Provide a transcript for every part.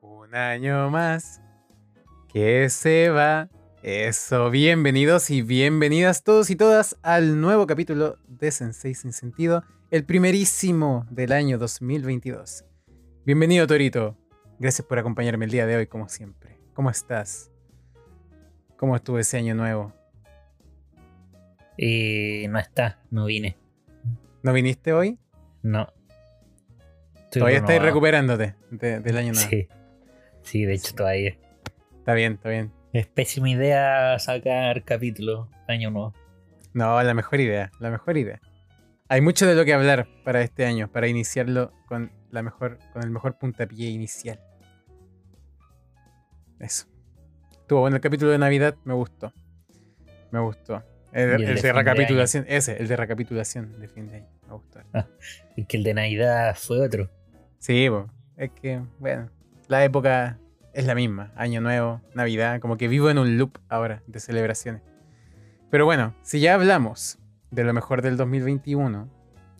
Un año más que se va. Eso, bienvenidos y bienvenidas todos y todas al nuevo capítulo de Sensei Sin Sentido, el primerísimo del año 2022. Bienvenido Torito, gracias por acompañarme el día de hoy como siempre. ¿Cómo estás? ¿Cómo estuvo ese año nuevo? Eh, no está, no vine. ¿No viniste hoy? No. Estoy Todavía estáis recuperándote de- del año nuevo. Sí. Sí, de hecho todavía. Está bien, está bien. Es pésima idea sacar capítulo año nuevo. No, la mejor idea, la mejor idea. Hay mucho de lo que hablar para este año, para iniciarlo con la mejor, con el mejor puntapié inicial. Eso. Estuvo bueno el capítulo de Navidad, me gustó. Me gustó. El, Y el el de de fin de recapitulación, ese, el de recapitulación de fin de año. Me gustó. Y que el de Navidad fue otro. Sí, es que, bueno, la época es la misma. Año nuevo, Navidad, como que vivo en un loop ahora de celebraciones. Pero bueno, si ya hablamos de lo mejor del 2021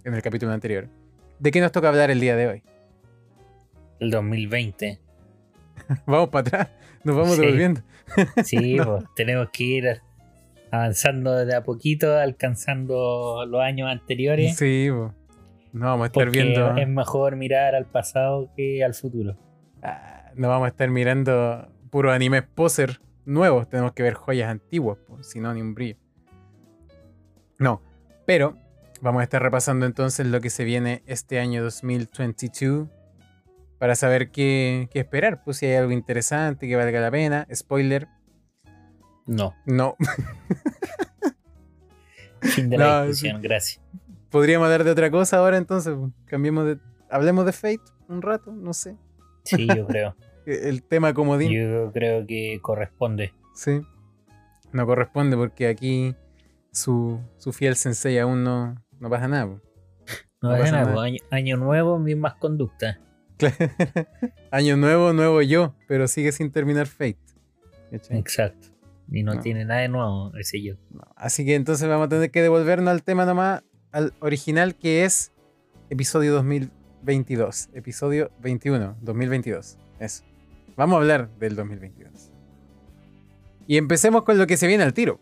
en el capítulo anterior, ¿de qué nos toca hablar el día de hoy? El 2020. Vamos para atrás, nos vamos Sí. devolviendo. Sí, pues tenemos que ir avanzando de a poquito, alcanzando los años anteriores. Sí, po. no vamos a estar viendo. es mejor mirar al pasado que al futuro. Ah, no vamos a estar mirando puro animes poser nuevos. Tenemos que ver joyas antiguas, pues, si no, ni un brillo. No, pero vamos a estar repasando entonces lo que se viene este año 2022 para saber qué, qué esperar. Pues si hay algo interesante que valga la pena. Spoiler, No, no. fin de No, la discusión, gracias. Podríamos hablar de otra cosa ahora entonces. Cambiemos de. Hablemos de Fate un rato, no sé. Sí, yo creo. El tema comodín. Yo creo que corresponde. Sí. No corresponde porque aquí su, su fiel sensei aún no, no pasa nada. po. No, No pasa nada, nada. año, año nuevo, mismas conductas. Año nuevo, nuevo yo, pero sigue sin terminar Fate. Exacto. Y no, No. tiene nada de nuevo ese yo. No. Así que entonces vamos a tener que devolvernos al tema nomás, al original que es episodio 2022. Episodio 21, 2022. Eso. Vamos a hablar del 2022. Y empecemos con lo que se viene al tiro.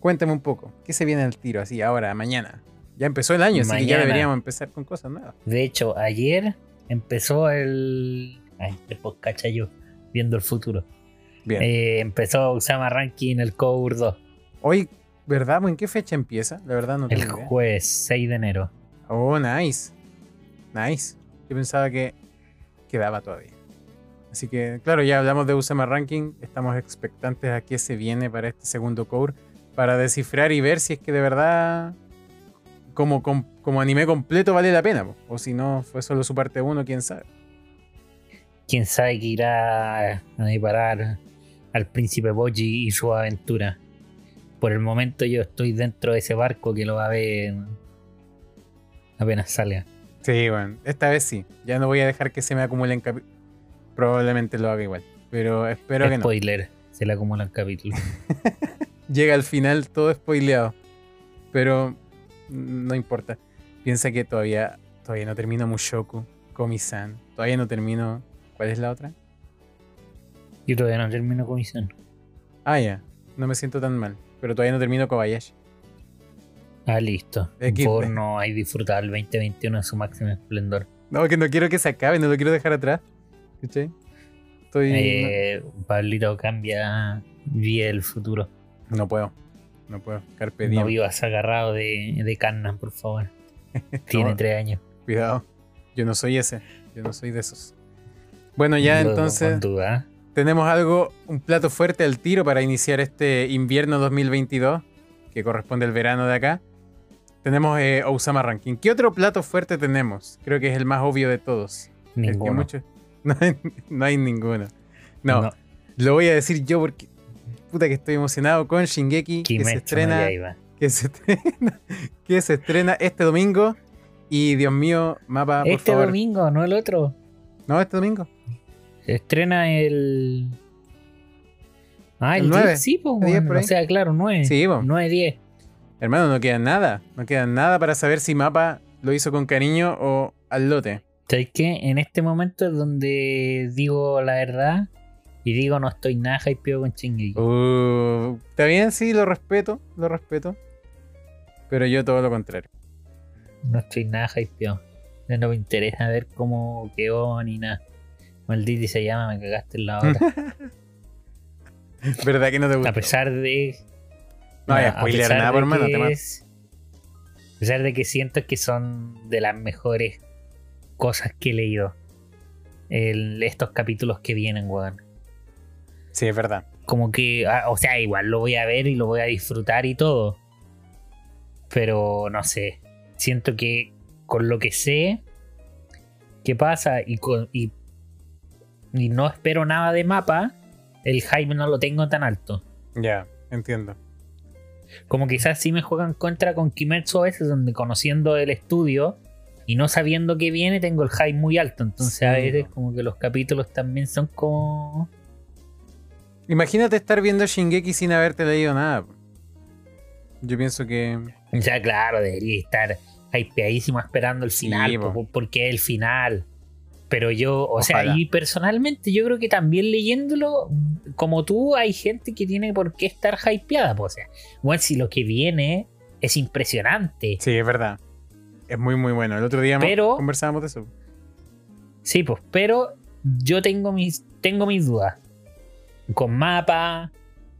Cuéntame un poco, ¿qué se viene al tiro así ahora, mañana? Ya empezó el año, así que ya deberíamos empezar con cosas nuevas. De hecho, ayer empezó el. Ay, después cacha yo, viendo el futuro. Bien. Eh, empezó Usama Ranking el Cour 2. Hoy, ¿verdad? ¿En qué fecha empieza? La verdad no El tengo idea. jueves 6 de enero. Oh, nice. Nice. Yo pensaba que quedaba todavía. Así que, claro, ya hablamos de Usama Ranking. Estamos expectantes a qué se viene para este segundo core. Para descifrar y ver si es que de verdad, como, com- como anime completo, vale la pena. O si no, fue solo su parte 1, quién sabe. Quién sabe que irá a deparar al príncipe Boji y su aventura. Por el momento yo estoy dentro de ese barco que lo va a ver apenas salga. Sí, bueno, esta vez sí. Ya no voy a dejar que se me acumulen capi- Probablemente lo haga igual. Pero espero que no. Spoiler, se le acumulan capítulos. llega al final todo spoileado. Pero no importa. Piensa que todavía, todavía no termino Mushoku, Komi-san. Todavía no termino. ¿Cuál es la otra? Yo todavía no termino comisión. Ah, ya. No me siento tan mal. Pero todavía no termino Kobayashi. Ah, listo. Equipe. Por favor, no hay disfrutado el 2021 en su máximo esplendor. No, que no quiero que se acabe, no lo quiero dejar atrás. ¿Cachai? Estoy. Eh, Pablito cambia, vive el futuro. no, no puedo. No puedo. Carpe No diem. vivas agarrado de, de por favor. Tiene No, tres años. Cuidado. Yo no soy ese. Yo no soy de esos. Bueno, ya Lo- entonces. Duda. Tenemos algo, un plato fuerte al tiro para iniciar este invierno 2022, que corresponde al verano de acá. Tenemos eh, Osama Ranking. ¿Qué otro plato fuerte tenemos? Creo que es el más obvio de todos. El que Ninguno. muchos- No, hay, no hay ninguno. No, No. lo voy a decir yo porque puta que estoy emocionado con Shingeki, que se no estrena, que se estrena, que se estrena este domingo. Y Dios mío, mapa, por Este favor. domingo, no el otro. No, este domingo. Se estrena el. Ah, el, El 10, 9, sí, pues. el 10 por o sea, claro, 9. Sí, po. 9, 10. Hermano, no queda nada. No queda nada para saber si Mapa lo hizo con cariño o al lote. ¿Sabes qué? En este momento es donde digo la verdad y digo no estoy nada hypeado con Shingeki. Uh, Está bien, sí, lo respeto, lo respeto. Pero yo todo lo contrario. No estoy nada hypeado. No me interesa ver cómo quedó ni nada. Maldito se llama, me cagaste en la hora. ¿Verdad que no te gusta? a pesar de. No voy a a spoilear pesar nada, por hermano. te es- A pesar de que siento que son de las mejores cosas que he leído. El- estos capítulos que vienen, weón. Sí, es verdad. Como que, ah, o sea, igual lo voy a ver y lo voy a disfrutar y todo. Pero no sé. Siento que con lo que sé que pasa y, con, y, y no espero nada de mapa, el hype no lo tengo tan alto. Ya, entiendo. Como quizás sí me juegan contra con Kimetsu a veces, donde conociendo el estudio y no sabiendo qué viene, tengo el hype muy alto. Entonces a veces como que los capítulos también son como... Imagínate estar viendo Shingeki sin haberte leído nada. Yo pienso que. Sea, claro, debería estar hypeadísimo esperando el final, po. po- porque es el final. Pero yo, o sea, y personalmente yo creo que también leyéndolo, como tú, hay gente que tiene por qué estar hypeada. po. O sea, bueno, si lo que viene es impresionante. Sí, es verdad. Es muy, muy bueno. El otro día Pero- conversábamos de eso. Sí, pues, pero yo tengo mis, tengo mis dudas. Con mapa,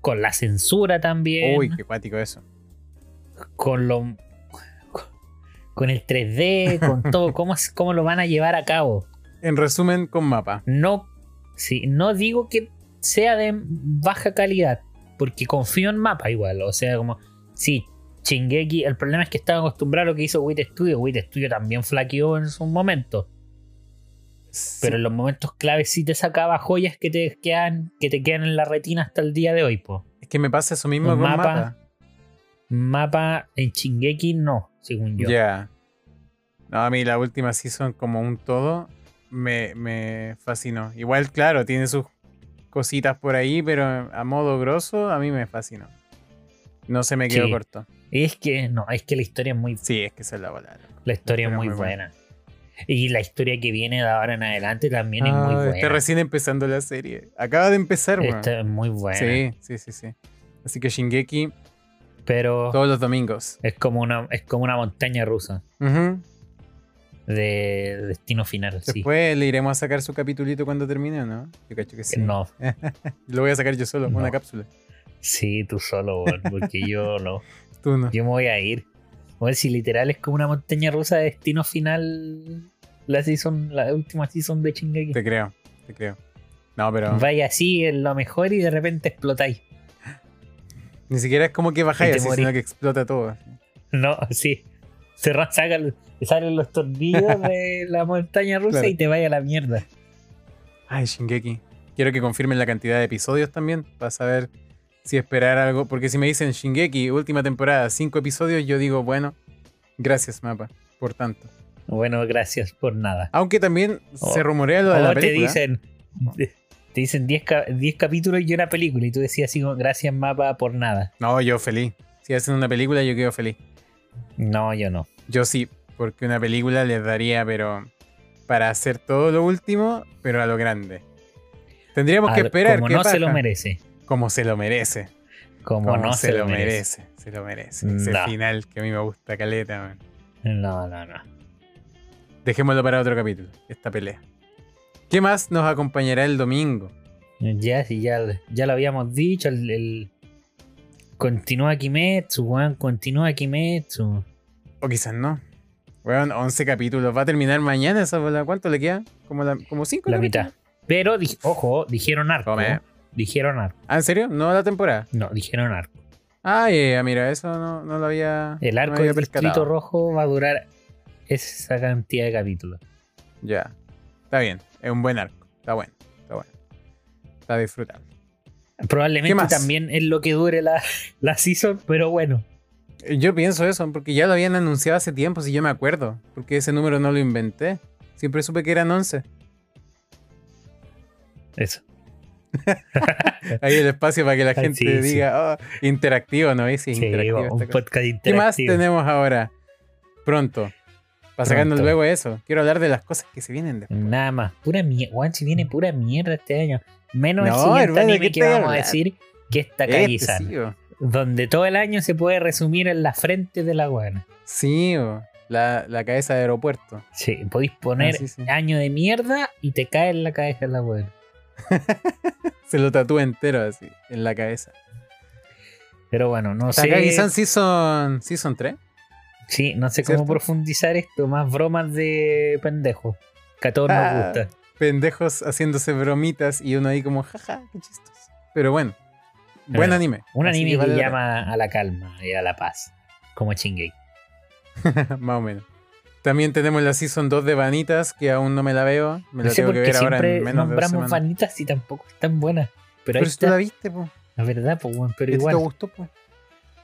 con la censura también, Uy, qué cuático eso. con lo con el 3D, con todo, cómo, cómo lo van a llevar a cabo. En resumen, con mapa. No, sí, no digo que sea de baja calidad, porque confío en mapa igual. O sea, como, sí, Shingeki, el problema es que estaba acostumbrado a lo que hizo Wit Studio. Wit Studio también flaqueó en su momento. Pero en los momentos claves sí te sacaba joyas que te quedan, que te quedan en la retina hasta el día de hoy, po. Es que me pasa eso mismo con mapa, mapa. Mapa en Shingeki no, según yo. Ya. No, a mí la última season como un todo me, me fascinó. Igual, claro, tiene sus cositas por ahí, pero a modo grosso a mí me fascinó. No se me quedó Sí. corto. Y es que, no, es que la historia es muy, Sí, es que esa es la bola. la historia es muy muy buena. Y la historia que viene de ahora en adelante también es muy Ah, buena. Está recién empezando la serie. Acaba de empezar, weón. Muy buena. Sí, sí, sí, sí. Así que Shingeki Pero todos los domingos. es como una, es como una montaña rusa. De destino final. Sí. Después le iremos a sacar su capitulito cuando termine, ¿o ¿no? Yo cacho que sí. No, Lo voy a sacar yo solo, No. una cápsula. sí, tú solo, porque yo no. Tú no. Yo me voy a ir. A ver si literal es como una montaña rusa de destino final. La season, la última season de Shingeki. Te creo, te creo. No, pero Vaya así en lo mejor y de repente explotáis. ni siquiera es como que bajáis así, sino que explota todo. No, sí. Se sacan, salen los tornillos de la montaña rusa Claro. y te vaya a la mierda. Ay, Shingeki. Quiero que confirmen la cantidad de episodios también para saber si esperar algo. Porque si me dicen Shingeki, última temporada, cinco episodios, yo digo, bueno, gracias, mapa, por tanto. Bueno, gracias por nada. Aunque también Oh. se rumorea lo de O la te película. dicen. Te dicen 10 ca- 10 capítulos y una película. Y tú decías así como, gracias mapa por nada. No, yo feliz. Si hacen una película, yo quedo feliz. No, yo no. Yo sí, porque una película les daría, pero para hacer todo lo último, pero a lo grande. Tendríamos que esperar. como ¿qué no se lo merece. Como se lo merece. Como, no se, lo merece. Se lo merece. Ese No. final que a mí me gusta, caleta, man. No, no, no. Dejémoslo para otro capítulo, esta pelea. ¿Qué más nos acompañará el domingo? Ya, sí, ya, ya lo habíamos dicho. El, el- Continúa Kimetsu, weón. Continúa Kimetsu. O quizás no. Weón, 11 capítulos. Va a terminar mañana esa bola. ¿Cuánto le queda? Como, la, como 5 La mitad. Pero, di- ojo, dijeron arco. Come. Dijeron arco. Ah, ¿en serio? ¿No la temporada? No, dijeron arco. Ah, mira, eso no, no lo había. El no arco me había del Distrito. Rojo va a durar esa cantidad de capítulos. Ya. Está bien. Es un buen arco. Está bueno. Está bueno. Está disfrutable. ¿Qué Probablemente también es lo que dure la, la season, pero bueno. Yo pienso eso, porque ya lo habían anunciado hace tiempo, si yo me acuerdo. Porque ese número no lo inventé. Siempre supe que eran 11. Eso. Hay el espacio para que la gente sí, sí. diga, "Oh, interactivo, ¿no? Sí, interactivo un podcast ¿Qué más interactivo. tenemos ahora? Pronto. Para sacarnos luego eso. Quiero hablar de las cosas que se vienen después. Nada más. Pura mierda. Juan, si viene pura mierda este año. Menos el No, siguiente hermano, ¿de anime que vamos a decir, que es Este, Takagi-san. sí, bo. donde todo el año se puede resumir en la frente de la buena. Sí, bo. la, la cabeza de aeropuerto. Sí, podéis poner Ah, sí, sí. año de mierda y te cae en la cabeza de la buena. Se lo tatúa entero así, en la cabeza. Pero bueno, no sé. Takagi-san Season, season 3. Sí, no sé cómo profundizar esto. Más bromas de pendejos. Que a todos Ah, nos gusta. Pendejos haciéndose bromitas y uno ahí como, jaja, qué chistoso. Pero bueno, buen anime. Un anime que, vale llama a la calma y a la paz. Como pena. Más o menos. También tenemos la Season 2 de Vanitas, que aún no me la veo. Me No la sé tengo que ver ahora en menos de dos nombramos semanas. vanitas y tampoco están buenas. Pero, Pero ahí si tú la viste, pues. La verdad, pues, bueno, pero ¿Y a ti te igual. gustó, pues?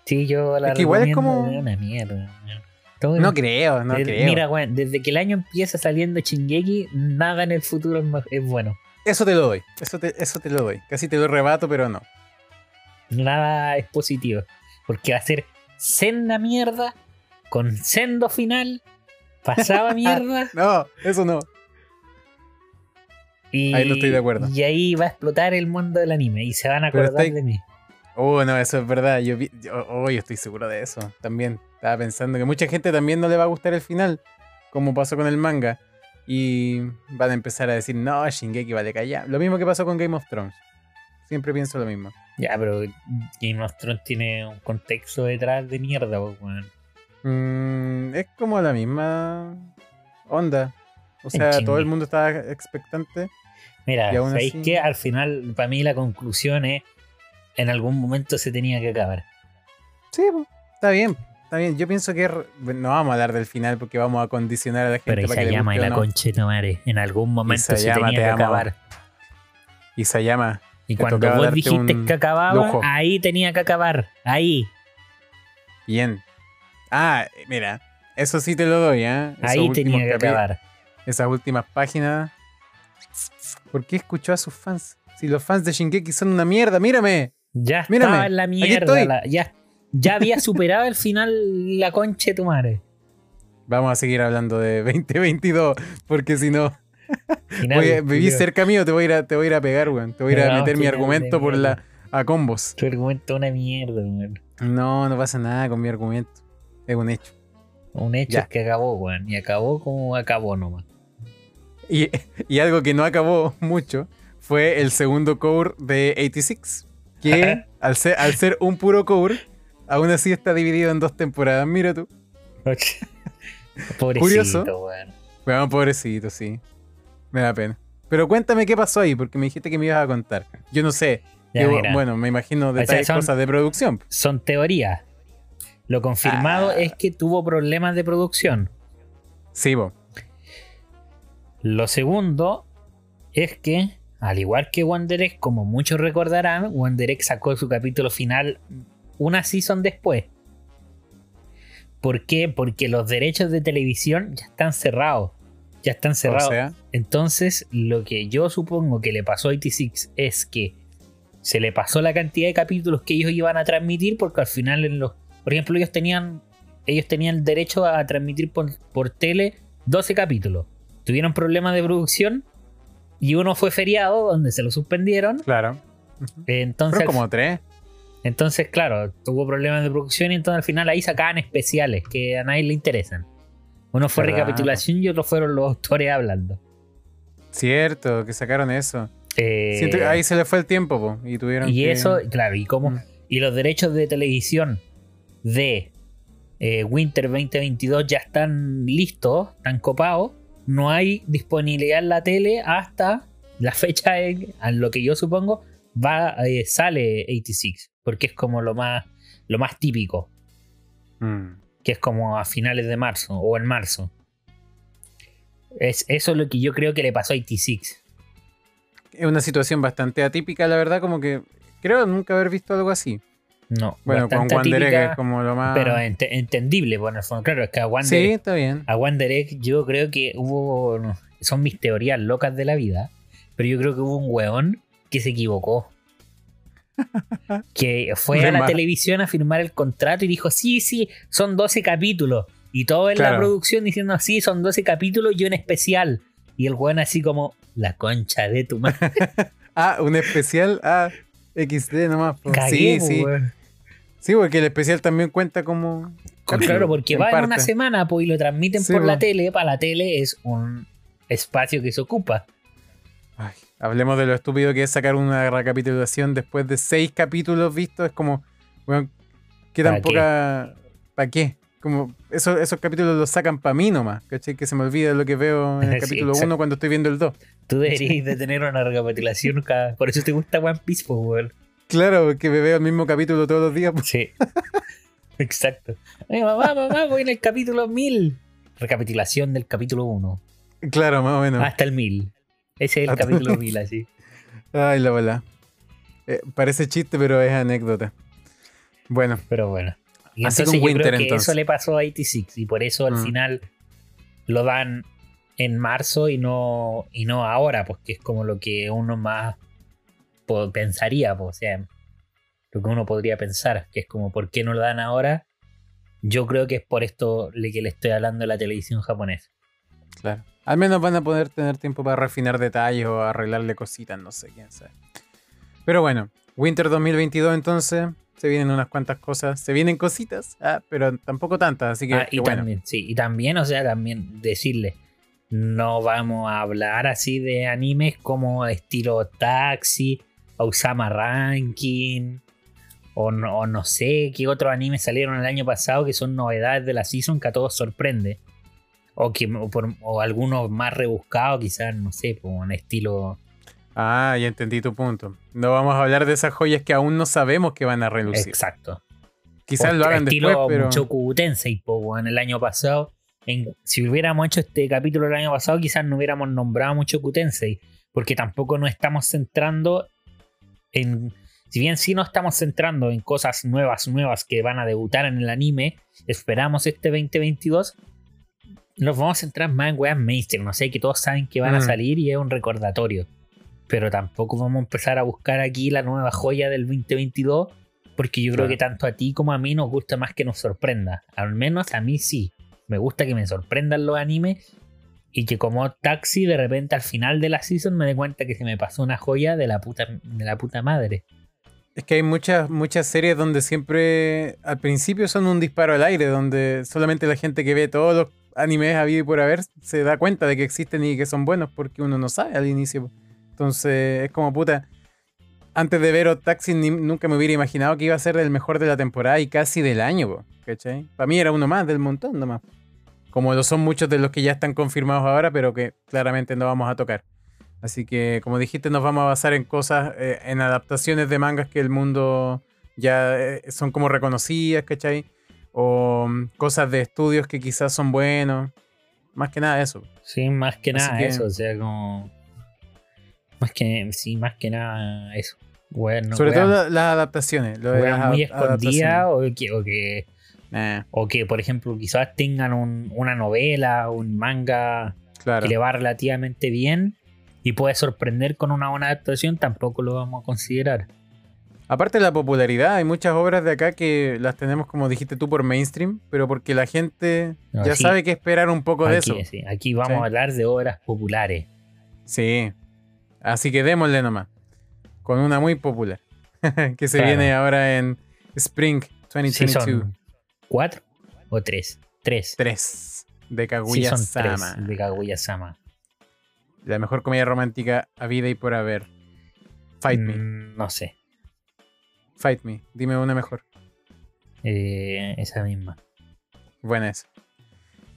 Sí, yo la Es que igual es como- de una mierda. Todo No creo, no desde- creo. Mira, weón, desde que el año empieza saliendo Chingeki, nada en el futuro es, bueno. Eso te lo doy. Eso te, eso te lo doy. Casi te lo rebato, pero no. Nada es positivo. Porque va a ser senda mierda, con sendo final, pasaba mierda, No, eso no. y, Ahí no estoy de acuerdo. y ahí va a explotar el mundo del anime y se van a acordar de mí. Oh, no, eso es verdad. Yo, vi- yo, oh, yo estoy seguro de eso. También estaba pensando que mucha gente también no le va a gustar el final, como pasó con el manga. Y van a empezar a decir, no, Shingeki vale callar. Lo mismo que pasó con Game of Thrones. Siempre pienso lo mismo. Ya, pero Game of Thrones tiene un contexto detrás de mierda, pues, weón. Mm, es como la misma onda. O sea, todo el mundo estaba expectante. Mira, ¿sabéis así- qué? Al final, para mí la conclusión es, en algún momento se tenía que acabar. Sí, está bien. Está bien. Yo pienso que no vamos a hablar del final porque vamos a condicionar a la gente Pero para que y la no. concha tu madre, en algún momento se Isayama, tenía te que acabar. Isayama, Y Te cuando tocaba vos darte dijiste que acababa, lujo. ahí tenía que acabar. Ahí, Bien. Ah, mira, eso sí te lo doy, ¿eh? Esos ahí tenía que acabar. Esas últimas páginas. ¿Por qué escuchó a sus fans? Si los fans de Shingeki son una mierda, mírame. Ya Mírame, estaba en la aquí mierda. la- ya, ya había superado el final la concha de tu madre. Vamos a seguir hablando de 2022, porque si no, Final, culiao. cerca mío, te voy a ir a, te voy a, ir a pegar, weón. Te voy a ir a meter mi argumento por la, a combos. Tu argumento es una mierda, weón. No, no pasa nada con mi argumento. Es un hecho. Un hecho es que acabó, weón. Y acabó como acabó nomás. Y, y algo que no acabó mucho fue el segundo core de 86. Que al ser, al ser un puro core, aún así está dividido en dos temporadas. Mira tú. Pobrecito, Curioso. weón. Bueno, pobrecito, sí. Me da pena. Pero cuéntame qué pasó ahí, porque me dijiste que me ibas a contar. Yo no sé. Ya, Yo- mira. bueno, me imagino sea, detalles, son- cosas de producción. Son teorías. Lo confirmado Ah. es que tuvo problemas de producción. Sí, bo. Lo segundo es que, al igual que Wonder Egg, como muchos recordarán, Wonder Egg sacó su capítulo final una season después. ¿Por qué? Porque los derechos de televisión ya están cerrados. Ya están cerrados. O sea, Entonces, lo que yo supongo que le pasó a 86 es que se le pasó la cantidad de capítulos que ellos iban a transmitir, porque al final, en los, por ejemplo, ellos tenían, ellos tenían derecho a transmitir por, por tele 12 capítulos. Tuvieron problemas de producción y uno fue feriado, donde se lo suspendieron. claro. Entonces, como tres. Entonces, claro, tuvo problemas de producción y entonces al final ahí sacaban especiales que a nadie le interesan. Uno fue recapitulación y otro fueron los autores hablando. Cierto, que sacaron eso. Eh, ahí se le fue el tiempo, po, y tuvieron y que- eso, claro, y cómo Mm. y los derechos de televisión de eh, Winter 2022 ya están listos, están copados. No hay disponibilidad en la tele hasta la fecha en, a lo que yo supongo va eh, sale 86, porque es como lo más lo más típico, Mm. que es como a finales de marzo o en marzo. Es eso es lo que yo creo que le pasó a 86. Es una situación bastante atípica, la verdad, como que creo nunca haber visto algo así. No, Bueno, con bastante Wander Egg atípica, es como lo más... pero ente- entendible, bueno, en el fondo. claro, es que a Wander Sí, está bien. A Wander Egg yo creo que hubo. no, son mis teorías locas de la vida. Pero yo creo que hubo un weón que se equivocó. Que fue a la televisión a firmar el contrato y dijo: Sí, sí, son 12 capítulos. Y todo en la producción diciendo así, son 12 capítulos y un especial. Y el weón así como, la concha de tu madre. Ah, un especial. Ah, XD nomás. Cagué, sí, po, sí. weón. Sí, porque el especial también cuenta como. Claro, porque en va en parte. una semana pues, y lo transmiten Sí, por la po. tele. Para la tele es un espacio que se ocupa. Ay, hablemos de lo estúpido que es sacar una recapitulación después de seis capítulos vistos. Es como, bueno, ¿qué tan poca. ¿Para qué? Como, esos, esos capítulos los sacan para mí nomás, ¿cachai? Que se me olvida lo que veo en el Sí, capítulo exacto. 1 cuando estoy viendo el 2. Tú deberías de tener una recapitulación cada... Por eso te gusta One Piece, pues, weón. Claro, que me veo el mismo capítulo todos los días. pues. Sí. Exacto. Ay, mamá, mamá, voy en el capítulo 1000. Recapitulación del capítulo 1. Claro, más o menos. Hasta el 1000. Ese es el Hasta- capítulo 1000, así. Ay, la bola. Eh, parece chiste, pero es anécdota. Bueno, Pero bueno. Y Así entonces con yo creo que entonces. eso le pasó a 86 y por eso al Mm. final lo dan en marzo y no, y no ahora, porque es como lo que uno más pensaría, po, o sea, lo que uno podría pensar, que es como, ¿por qué no lo dan ahora? Yo creo que es por esto le que le estoy hablando de la televisión japonesa. claro. Al menos van a poder tener tiempo para refinar detalles o arreglarle cositas, no sé, quién sabe. Pero bueno, Winter 2022 entonces, se vienen unas cuantas cosas, se vienen cositas, ah, pero tampoco tantas, así que, Ah, y bueno. también, sí, y también, o sea, también decirle, no vamos a hablar así de animes como estilo Taxi, Osama Ranking, o no, o no sé qué otros animes salieron el año pasado que son novedades de la season que a todos sorprende. O, que, o, por- o algunos más rebuscados, quizás, no sé, como en estilo. Ah, ya entendí tu punto. No vamos a hablar de esas joyas que aún no sabemos que van a relucir. Exacto. Quizás O lo hagan estilo después, pero... Mushoku Tensei, po, weón, el año pasado. En- si hubiéramos hecho este capítulo el año pasado, quizás no hubiéramos nombrado Mushoku Tensei. Porque tampoco nos estamos centrando en. Si bien sí nos estamos centrando en cosas nuevas, nuevas que van a debutar en el anime, esperamos este 2022. Nos vamos a centrar más en weas mainstream. No sé, que todos saben que van a Mm. salir y es un recordatorio. Pero tampoco vamos a empezar a buscar aquí la nueva joya del 2022 porque yo creo Claro. que tanto a ti como a mí nos gusta más que nos sorprenda. Al menos a mí sí. Me gusta que me sorprendan los animes. Y que como taxi, de repente al final de la season me dé cuenta que se me pasó una joya de la puta, de la puta madre. Es que hay muchas, muchas series donde siempre al principio son un disparo al aire, donde solamente la gente que ve todos los animes habido y por haber se da cuenta de que existen y que son buenos porque uno no sabe al inicio. Entonces es como puta. Antes de ver Taxi nunca me hubiera imaginado que iba a ser el mejor de la temporada y casi del año, po, ¿cachai? Para mí era uno más del montón nomás. Como lo son muchos de los que ya están confirmados ahora, pero que claramente no vamos a tocar. Así que, como dijiste, nos vamos a basar en cosas, eh, en adaptaciones de mangas que el mundo ya eh, son como reconocidas, ¿cachai? O mm, cosas de estudios que quizás son buenos. Más que nada eso. Sí, más que Así nada que- eso. O sea, como. Más que. Sí, más que nada eso. Bueno, Sobre todo la- las adaptaciones. lo muy escondidas o que, o que Eh, o que por ejemplo quizás tengan un- una novela un manga claro. que le va relativamente bien y puede sorprender con una buena adaptación tampoco lo vamos a considerar Aparte de la popularidad, hay muchas obras de acá que las tenemos, como dijiste tú, por mainstream, pero porque la gente No, ya sí. sabe que esperar un poco de aquí, eso. sí, aquí vamos Sí. a hablar de obras populares Sí. Así que démosle nomás. Con una muy popular. que se Claro. viene ahora en Spring si 2022. son cuatro o tres tres 3 de Sí, Kaguya son tres Sama. de Kaguya Sama La mejor comedia romántica a vida y por haber. Fight me. Mm, no sé Fight me. Dime una mejor. eh, esa misma Buena esa.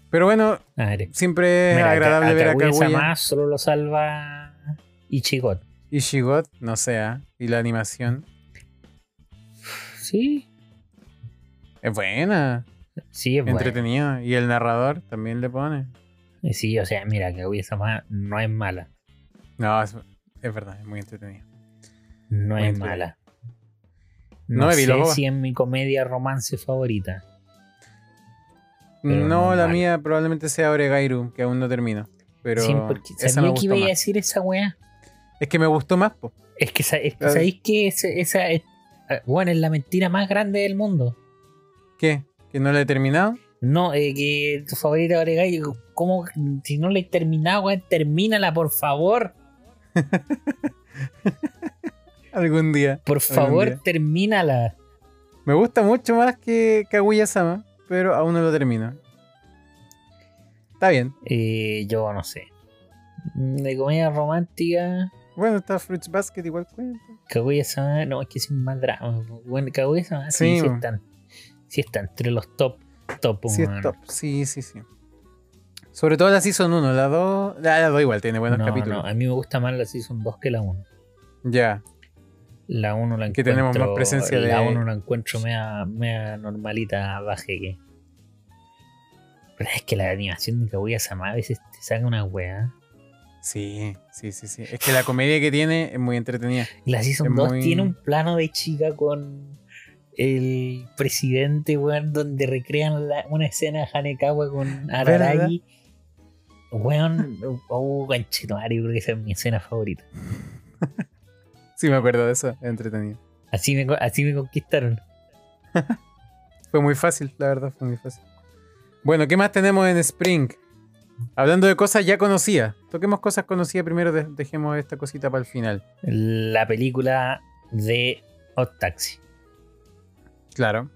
Pero bueno, a ver siempre es agradable a ver a Kaguya. Sama solo lo salva Ichigot Y Shigot, no sé, ¿ah? y la animación. sí Es buena, sí es bueno. entretenida. Y el narrador también le pone. Eh, Sí, o sea, mira, Kaguya Sama no es mala. No, es, es verdad, es muy entretenida. No Muy es entretenida. mala. No No, sé si es mi comedia romance favorita. Pero no, la mía probablemente sea Oregairu, que aún no termino. Pero Sí, porque sabía que iba a decir esa weá. Es que me gustó más, po. Es que, sa- es que Ah. sabéis que esa, esa es, bueno, es la mentira más grande del mundo. ¿Qué? ¿Que no la he terminado? No, eh, que tu favorita Oregai, ¿cómo? Si no la he terminado, weón, termínala, por favor. Algún día. Por favor, día. termínala. Me gusta mucho más que Kaguya-sama, pero aún no lo termino. Está bien. Eh, yo no sé. De comedia romántica, Bueno, está Fruits Basket igual cuenta. Kaguya-sama, no, es que es más drama. Bueno, Kaguya-sama, sí, Sí, sí, están. Sí están entre los top, top, Sí, es top. Sí, sí, sí. Sobre todo la Season 1, la 2. La, la 2 igual tiene buenos no, capítulos. no, a mí me gusta más la Season 2 que la 1. Ya. La 1 la Que encuentro. tenemos más presencia La de- 1 la encuentro mea, mea normalita, baje que. Pero es que la animación de Kaguya-sama a veces te saca una weá. Sí, sí, sí, sí. Es que la comedia que tiene es muy entretenida. La Season Es 2 muy- tiene un plano de chica con el presidente, weón, donde recrean la- una escena de Hanekawa con Araragi. Weón, oh, yo creo que esa es mi escena favorita. Sí, me acuerdo de eso. Es entretenido. Así me, así me conquistaron. Fue muy fácil, la verdad, fue muy fácil. Bueno, ¿qué más tenemos en Spring? Hablando de cosas ya conocidas. Toquemos cosas conocidas primero, de- dejemos esta cosita para el final. La película de Hot Taxi. Claro.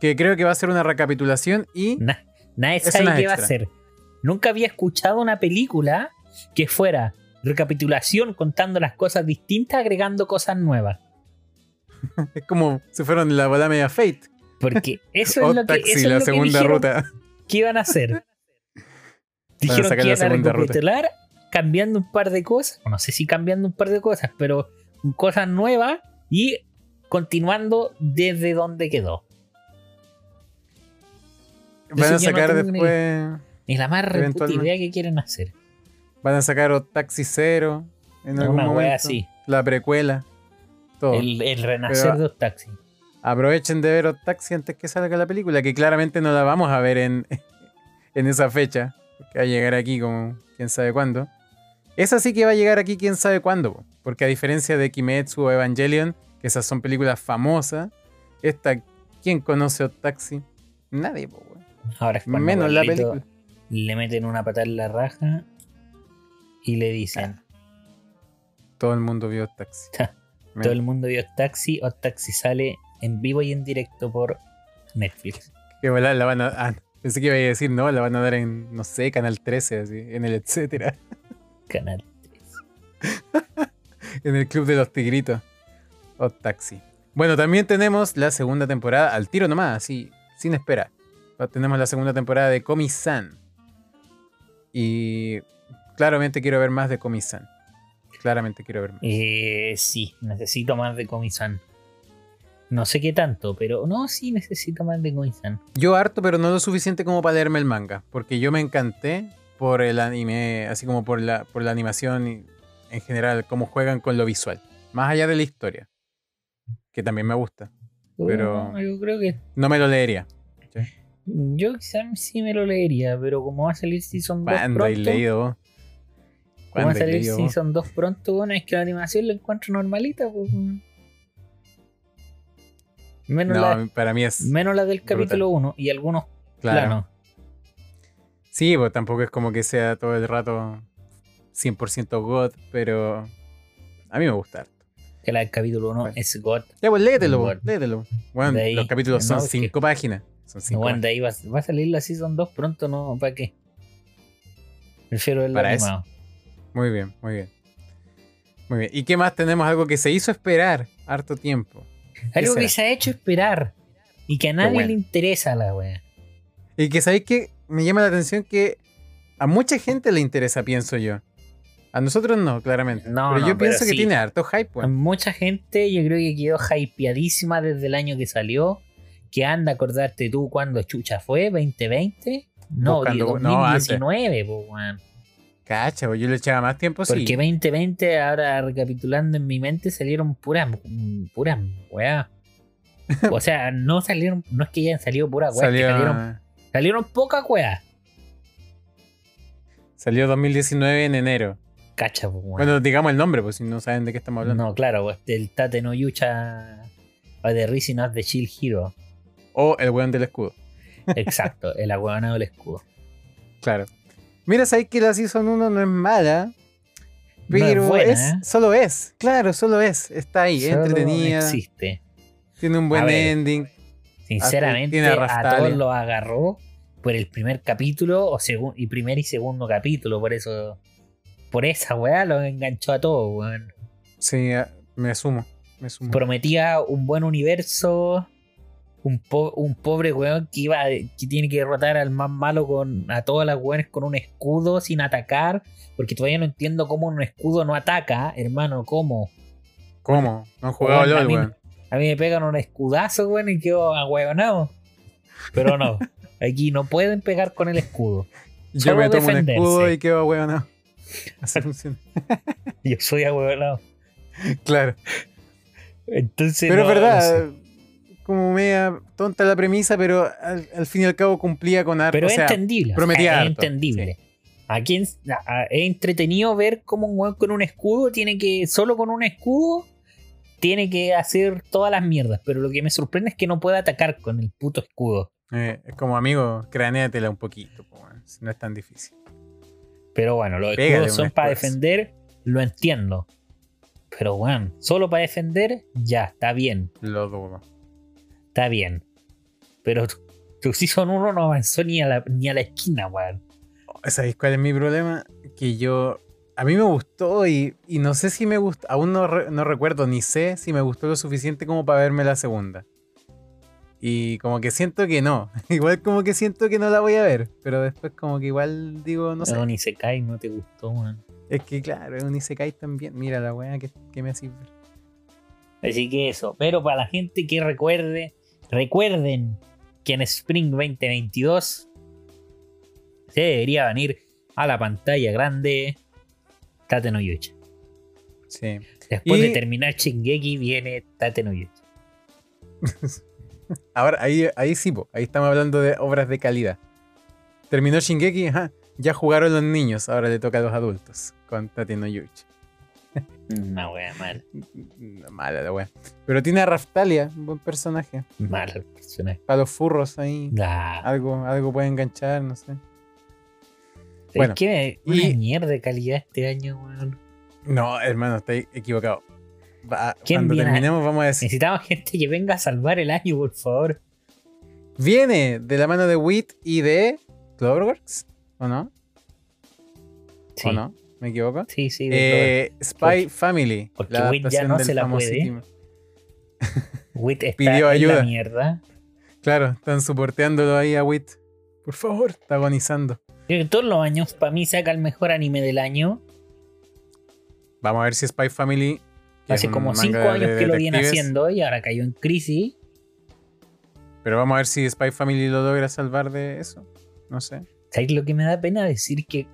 Que creo que va a ser una recapitulación y. Na- nadie sabe qué va a extra. hacer. Nunca había escuchado una película que fuera recapitulación contando las cosas distintas, agregando cosas nuevas. Es como si fueran la bola media Fate. Porque eso o es lo que, es la que segunda dijeron ruta. que iban a hacer. Dijeron que iban a recapitular cambiando un par de cosas. No sé si cambiando un par de cosas, pero cosas nuevas y continuando desde donde quedó. Van a sacar después. Es la más idea que quieren hacer. Van a sacar Taxi Cero. En algún Una momento. así. La precuela. Todo. El, el renacer Pero- de Taxi. Aprovechen de ver Taxi antes que salga la película, que claramente no la vamos a ver en, en esa fecha. Que va a llegar aquí como quién sabe cuándo. Esa sí que va a llegar aquí quién sabe cuándo. po, Porque a diferencia de Kimetsu o Evangelion, que esas son películas famosas, esta, ¿quién conoce o Taxi? Nadie, po. Ahora es cuando Menos la película. le meten una patada en la raja y le dicen, Todo el mundo vio Taxi. todo el mundo vio Taxi, o Taxi sale en vivo y en directo por Netflix. Que la, la van a. ah, pensé que iba a decir, no, la van a dar en, no sé, Canal 13, así, en el etcétera. Canal. en el Club de los Tigritos. O Taxi. Bueno, también tenemos la segunda temporada, al tiro nomás, así, sin espera. Tenemos la segunda temporada de Komi-san. Y claramente quiero ver más de Komi-san. Claramente quiero ver más. Eh, sí, necesito más de Komi-san. No sé qué tanto, pero no, sí necesito más de Komi-san. Yo harto, pero no lo suficiente como para leerme el manga. Porque yo me encanté por el anime, así como por la, por la animación y en general, cómo juegan con lo visual. Más allá de la historia. Que también me gusta. Pero- Uh, yo creo que No me lo leería. yo quizás sí me lo leería, pero como va a salir Season 2 ¿Cuándo hay pronto, leído vos? como va a ¿Cuándo hay salir vos? Season 2 pronto, bueno, es que la animación la encuentro normalita, pues. Menos, la, No, para mí es. menos la del capítulo 1 y algunos Claro. planos. Sí, pues tampoco es como que sea todo el rato 100% God, pero a mí me gusta harto. Que la del capítulo 1 Bueno. es God. Ya, pues léetelo, Bueno. léetelo. Bueno, ahí, los capítulos son no, es que- 5 páginas. Son 5 Bueno, de ahí va, va a salir la Season 2 pronto, ¿no? ¿Para qué? Prefiero el Para eso. Muy bien, muy bien. Muy bien. ¿Y qué más tenemos? Algo que se hizo esperar harto tiempo. Algo será? que se ha hecho esperar y que a nadie bueno. le interesa la wea. Y que sabéis que me llama la atención que a mucha gente le interesa, pienso yo. A nosotros no, claramente. No, pero no, yo pero pienso que sí. tiene harto hype, weón. Mucha gente yo creo que quedó hypeadísima desde el año que salió. Que anda a acordarte tú cuando chucha fue, 2020. No, Buscando- no, hace. 2019, po, weón. Cacha, pues yo le echaba más tiempo, sí. Porque 2020, ahora recapitulando en mi mente, salieron puras, puras weá. O sea, no salieron, no es que hayan salido puras weá, es que Salió, salieron, salieron pocas weá. salió 2019 en enero. Cacha, weón. Bueno, digamos el nombre, pues si no saben de qué estamos hablando. No, claro, pues, el Tate no Yucha o The Rising of the Shield Hero. O el weón del escudo. Exacto, el aguanado del escudo. Claro. Mira, sabes que la Season 1 no es mala. No es Pero buena, es, ¿eh? solo es. Claro, solo es. Está ahí, Solo entretenida. existe. Tiene un buen ver. ending. Sinceramente, tiene a todos los agarró por el primer capítulo o y primer y segundo capítulo. Por eso, por esa weá los enganchó a todos, weón. Sí, me sumo. Me sumo. Prometía un buen universo. Un, po- un pobre weón que iba que tiene que derrotar al más malo con a todas las weones con un escudo sin atacar. Porque todavía no entiendo cómo un escudo no ataca, hermano, ¿cómo? ¿Cómo? No han jugado Weón, a mí- weón. A mí me pegan un escudazo, weón, y quedo ahueonado. Pero no, aquí no pueden pegar con el escudo. Yo me tomo un defenderse. escudo y quedo. No. Así funciona. Yo soy ahueonado. Claro. Entonces. Pero no, es verdad, no sé. Como media tonta la premisa, pero al, al fin y al cabo cumplía con harto. Pero o sea, entendible. prometía es harto, entendible. ¿A quién, a- a- es entretenido ver cómo un weón con un escudo tiene que. Solo con un escudo. Tiene que hacer todas las mierdas. Pero lo que me sorprende es que no puede atacar con el puto escudo. eh, es como amigo, cranéatela un poquito, si no es tan difícil. Pero bueno, los Pégale escudos son para defender. Lo entiendo. Pero bueno, solo para defender, ya, está bien. Lo dudo. Está bien. Pero tu- tu Season 1 no avanzó ni a la, ni a la esquina, weón. ¿Sabéis cuál es mi problema? Que yo. A mí me gustó y, y no sé si me gustó. Aún no, re- no recuerdo ni sé si me gustó lo suficiente como para verme la segunda. Y como que siento que no. Igual como que siento que no la voy a ver. Pero después como que igual digo, no sé. No, ni se cae, no te gustó, weón. Es que claro, es un Isekai también. Mira la weá que, que me hace ver. Así que eso. Pero para la gente que recuerde, recuerden que en Spring 2022 se debería venir a la pantalla grande Tate no Yucha. Sí. Después Y- de terminar Shingeki viene Tate no Yucha. Ahora, ahí, ahí sí, po, ahí estamos hablando de obras de calidad. Terminó Shingeki, ajá, ya jugaron los niños, ahora le toca a los adultos con Tate no. Una wea mal. Mm, Mala la wea. Pero tiene a Raftalia, un buen personaje. Mal el personaje. Para los furros ahí, Ah, algo, algo puede enganchar, no sé. es bueno, que una y- mierda de calidad este año, weón. No, hermano, estoy equivocado. Va- ¿Quién cuando viene terminemos vamos a decir. Necesitamos gente que venga a salvar el año, por favor. Viene de la mano de Wit y de Cloverworks, ¿o no? Sí, ¿O no? ¿Me equivoco? sí, sí. de Eh, Spy Porque- Family. porque la Wit ya no se la puede. famosísimo- Wit está pidió en la ayuda. mierda. Claro, están soporteándolo ahí a Wit. Por favor, está agonizando. Creo que todos los años para mí saca el mejor anime del año. Vamos a ver si Spy Family. Hace como manga cinco de años que lo viene haciendo y ahora cayó en crisis. Pero vamos a ver si Spy Family lo logra salvar de eso. No sé. ¿Sabes lo que me da pena decir que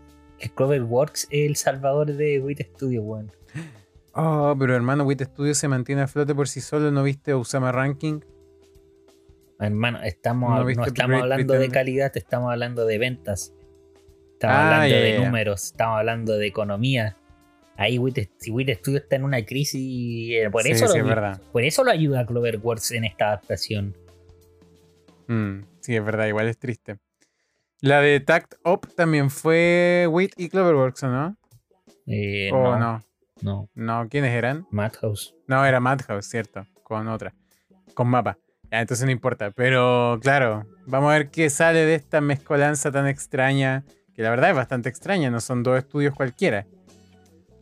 Cloverworks es el salvador de Wit Studio, weón? Oh, pero hermano, Wit Studio se mantiene a flote por sí solo. ¿No viste Usama Ranking? Hermano, estamos, ¿No estamos hablando de calidad, estamos hablando de ventas. Estamos Ah, hablando de números, estamos hablando de economía. Ahí Wit, si Wit Studio está en una crisis, eh, por, sí, eso sí, lo, es verdad. por eso lo ayuda a Cloverworks en esta adaptación. Mm, sí, es verdad, igual es triste. La de Tact Up también fue Wit y Cloverworks, ¿o no? Eh, ¿O no, no? no, No, ¿quiénes eran? Madhouse. No, era Madhouse, cierto, con otra, con mapa. Ya, entonces no importa. Pero claro, vamos a ver qué sale de esta mezcolanza tan extraña, que la verdad es bastante extraña, no son dos estudios cualquiera.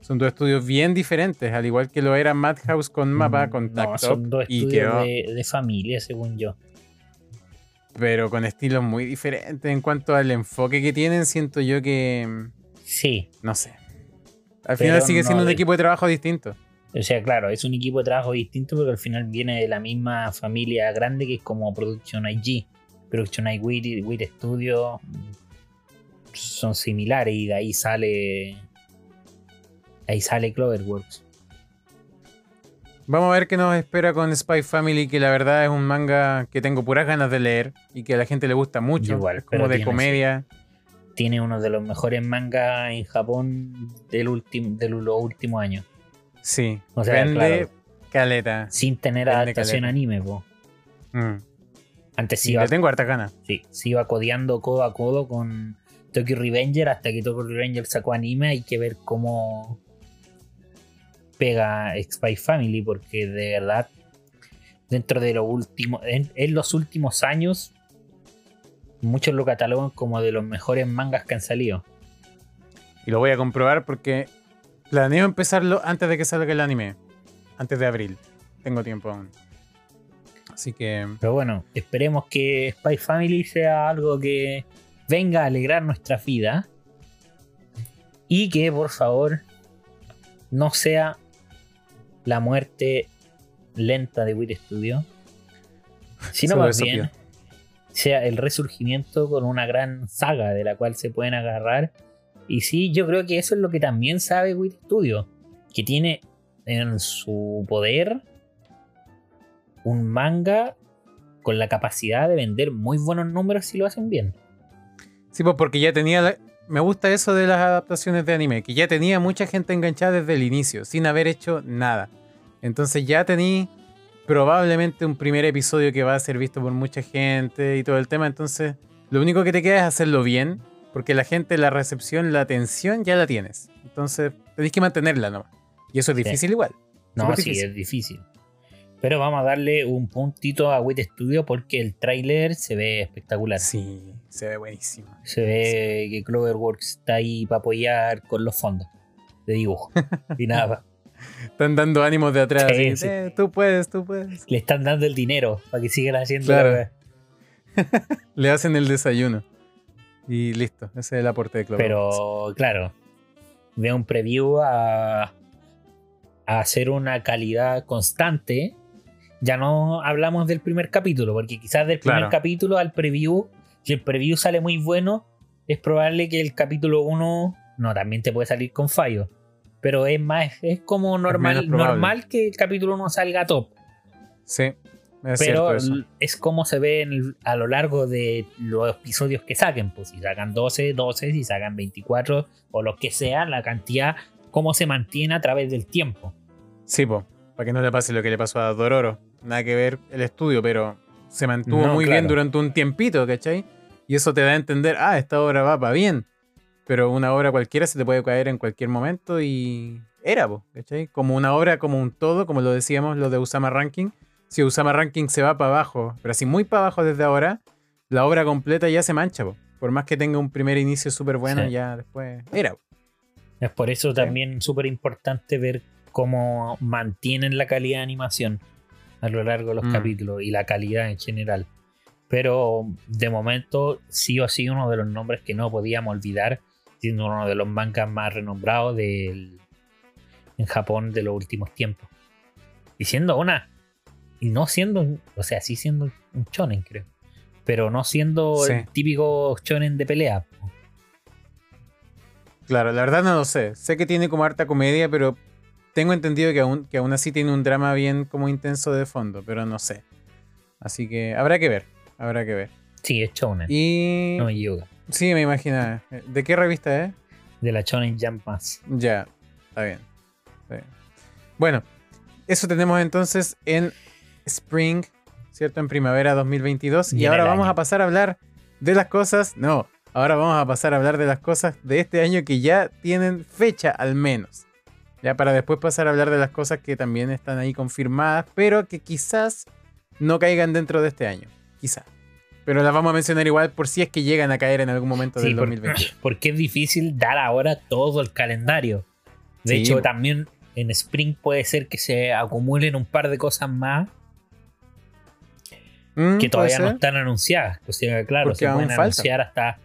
Son dos estudios bien diferentes, al igual que lo era Madhouse con mapa, con Mm, No, Tact son Up, dos y estudios quedó, de, de familia, según yo. Pero con estilos muy diferentes en cuanto al enfoque que tienen, siento yo que, Sí, no sé. Al Pero final sigue siendo no un equipo de trabajo distinto. o sea, claro, es un equipo de trabajo distinto porque al final viene de la misma familia grande que es como Production IG. Production IG, Wit, Wit Studio son similares y de ahí sale. Ahí sale Cloverworks. Vamos a ver qué nos espera con Spy Family, que la verdad es un manga que tengo puras ganas de leer y que a la gente le gusta mucho. Igual, es como de tiene comedia. Tiene uno de los mejores mangas en Japón del último, de los últimos años. Sí. O sea, Vende claro. caleta. Sin tener adaptación caleta. anime, po. Mm. Antes iba, le tengo harta ganas. sí, se iba codeando codo a codo con Tokyo Revenger hasta que Tokyo Revenger sacó anime. Hay que ver cómo pega Spy Family, porque de verdad, dentro de lo último, en, en los últimos años, muchos lo catalogan como de los mejores mangas que han salido. Y lo voy a comprobar porque planeo empezarlo antes de que salga el anime. Antes de abril. Tengo tiempo aún. Así que. Pero bueno, esperemos que Spy Family sea algo que venga a alegrar nuestra vida. Y que por favor no sea la muerte lenta de Wit Studio. Sino más bien sea el resurgimiento con una gran saga de la cual se pueden agarrar. Y sí, yo creo que eso es lo que también sabe Wit Studio. Que tiene en su poder un manga con la capacidad de vender muy buenos números si lo hacen bien. Sí, pues porque ya tenía. Me gusta eso de las adaptaciones de anime, que ya tenía mucha gente enganchada desde el inicio, sin haber hecho nada. Entonces ya tení probablemente un primer episodio que va a ser visto por mucha gente y todo el tema. Entonces, lo único que te queda es hacerlo bien, porque la gente, la recepción, la atención ya la tienes. Entonces, tenés que mantenerla nomás. Y eso es Sí. difícil igual. No, sí, difícil. es difícil. Pero vamos a darle un puntito a Wit Studio porque el tráiler se ve espectacular. Sí, se ve buenísimo. Se ve que Cloverworks está ahí para apoyar con los fondos de dibujo. y nada. Están dando ánimos de atrás. Sí, así, sí. "Eh, tú puedes, tú puedes. Le están dando el dinero para que sigan haciendo Claro. la. Le hacen el desayuno. Y listo, ese es el aporte de Clover. Pero claro, veo un preview a, a hacer una calidad constante. Ya no hablamos del primer capítulo, porque quizás del primer Claro. capítulo al preview, si el preview sale muy bueno, es probable que el capítulo 1 no, también te puede salir con fallo. Pero es más, es como normal, normal que el capítulo 1 salga top. Sí, es Pero eso. es como se ve en el- a lo largo de los episodios que saquen. Pues si sacan 12, 12, si sacan 24 o lo que sea, la cantidad, cómo se mantiene a través del tiempo. Sí, po, para que no le pase lo que le pasó a Dororo. Nada que ver el estudio, pero se mantuvo No, muy claro. bien durante un tiempito, ¿cachai? Y eso te da a entender, ah, esta obra va para bien. Pero una obra cualquiera se te puede caer en cualquier momento y era, po, ¿cachai? Como una obra, como un todo, como lo decíamos, lo de Usama Ranking. Si Usama Ranking se va para abajo, pero así muy para abajo desde ahora, la obra completa ya se mancha, po. Por más que tenga un primer inicio súper bueno, Sí. ya después era. po. Es por eso también súper importante ver cómo mantienen la calidad de animación a lo largo de los Mm. capítulos y la calidad en general. Pero de momento sí o sí uno de los nombres que no podíamos olvidar, siendo uno de los mangas más renombrados del, en Japón de los últimos tiempos. Y siendo una, y no siendo, un- o sea, sí siendo un shonen creo, pero no siendo Sí. el típico shonen de pelea. Claro, la verdad no lo sé. Sé que tiene como harta comedia, pero tengo entendido que aún, que aún así tiene un drama bien como intenso de fondo, pero no sé. Así que habrá que ver, habrá que ver. Sí, es shonen, Y... no equivoco. Sí, me imagino. ¿De qué revista es? De la shonen Jump más. Ya, está bien. está bien. Bueno, eso tenemos entonces en Spring, ¿cierto? En primavera 2022. Y Y, ahora vamos año. a pasar a hablar de las cosas. No, ahora vamos a pasar a hablar de las cosas de este año que ya tienen fecha al menos. Ya para después pasar a hablar de las cosas que también están ahí confirmadas, pero que quizás no caigan dentro de este año. Quizás. Pero las vamos a mencionar igual por si es que llegan a caer en algún momento Sí, del por- 2022. porque es difícil dar ahora todo el calendario. De Sí, hecho, también en Spring puede ser que se acumulen un par de cosas más Mm, que todavía no están anunciadas. O sea, claro, Porque se pueden falta. anunciar hasta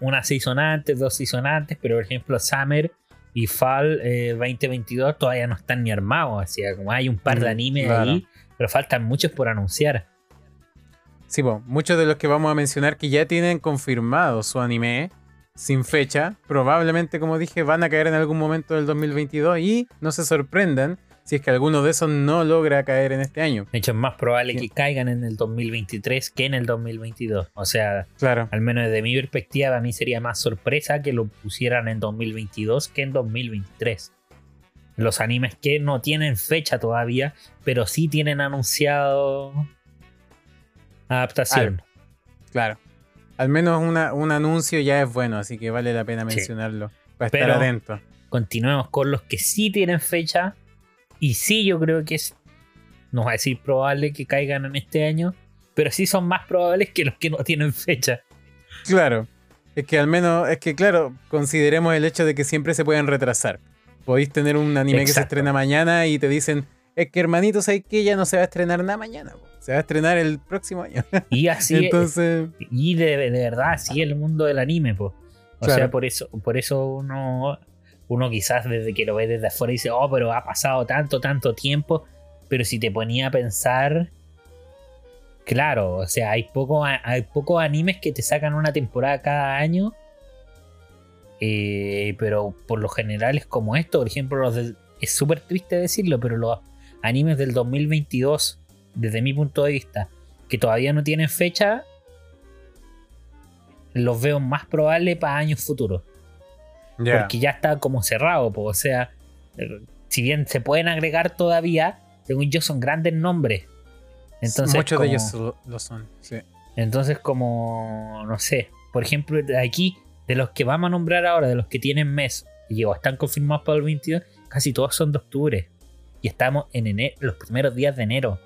una season antes, dos season antes, pero por ejemplo, Summer y Fall eh, 2022 todavía no están ni armados. O sea, como hay un par de Mm, animes claro. ahí, pero faltan muchos por anunciar. Sí, po, muchos de los que vamos a mencionar que ya tienen confirmado su anime sin fecha, probablemente, como dije, van a caer en algún momento del 2022 y no se sorprendan si es que alguno de esos no logra caer en este año. De hecho, es más probable Sí. que caigan en el 2023 que en el 2022. O sea, Claro, al menos desde mi perspectiva, a mí sería más sorpresa que lo pusieran en 2022 que en 2023. Los animes que no tienen fecha todavía, pero sí tienen anunciado adaptación. Claro. Al menos una- un anuncio ya es bueno, así que vale la pena Sí. mencionarlo. Para Pero- estar atento. Continuemos con los que sí tienen fecha. Y sí, yo creo que es. No voy a decir probable que caigan en este año. Pero sí son más probables que los que no tienen fecha. Claro. Es que al menos, es que claro, consideremos el hecho de que siempre se pueden retrasar. Podéis tener un anime que se estrena mañana y te dicen, es que hermanito, ¿sabes qué? Ya no se va a estrenar nada mañana. po. Se va a estrenar el próximo año. Y así. Entonces, y de, de verdad, así es el mundo del anime, po. O Claro. sea, por eso, por eso uno, uno quizás desde que lo ve desde afuera dice, oh, pero ha pasado tanto, tanto tiempo. Pero si te ponía a pensar, claro, o sea, hay, poco, hay pocos animes que te sacan una temporada cada año. eh, pero por lo general es como esto, por ejemplo, los del- es súper triste decirlo, pero los animes del 2022, desde mi punto de vista, que todavía no tienen fecha, los veo más probables para años futuros. Porque ya está como cerrado, po, o sea, eh, si bien se pueden agregar todavía, según yo son grandes nombres. Entonces, Muchos de ellos lo, lo son. sí. entonces, como, no sé, por ejemplo, aquí, de los que vamos a nombrar ahora, de los que tienen mes y o están confirmados para el 22, casi todos son de octubre. Y estamos en enero, los primeros días de enero.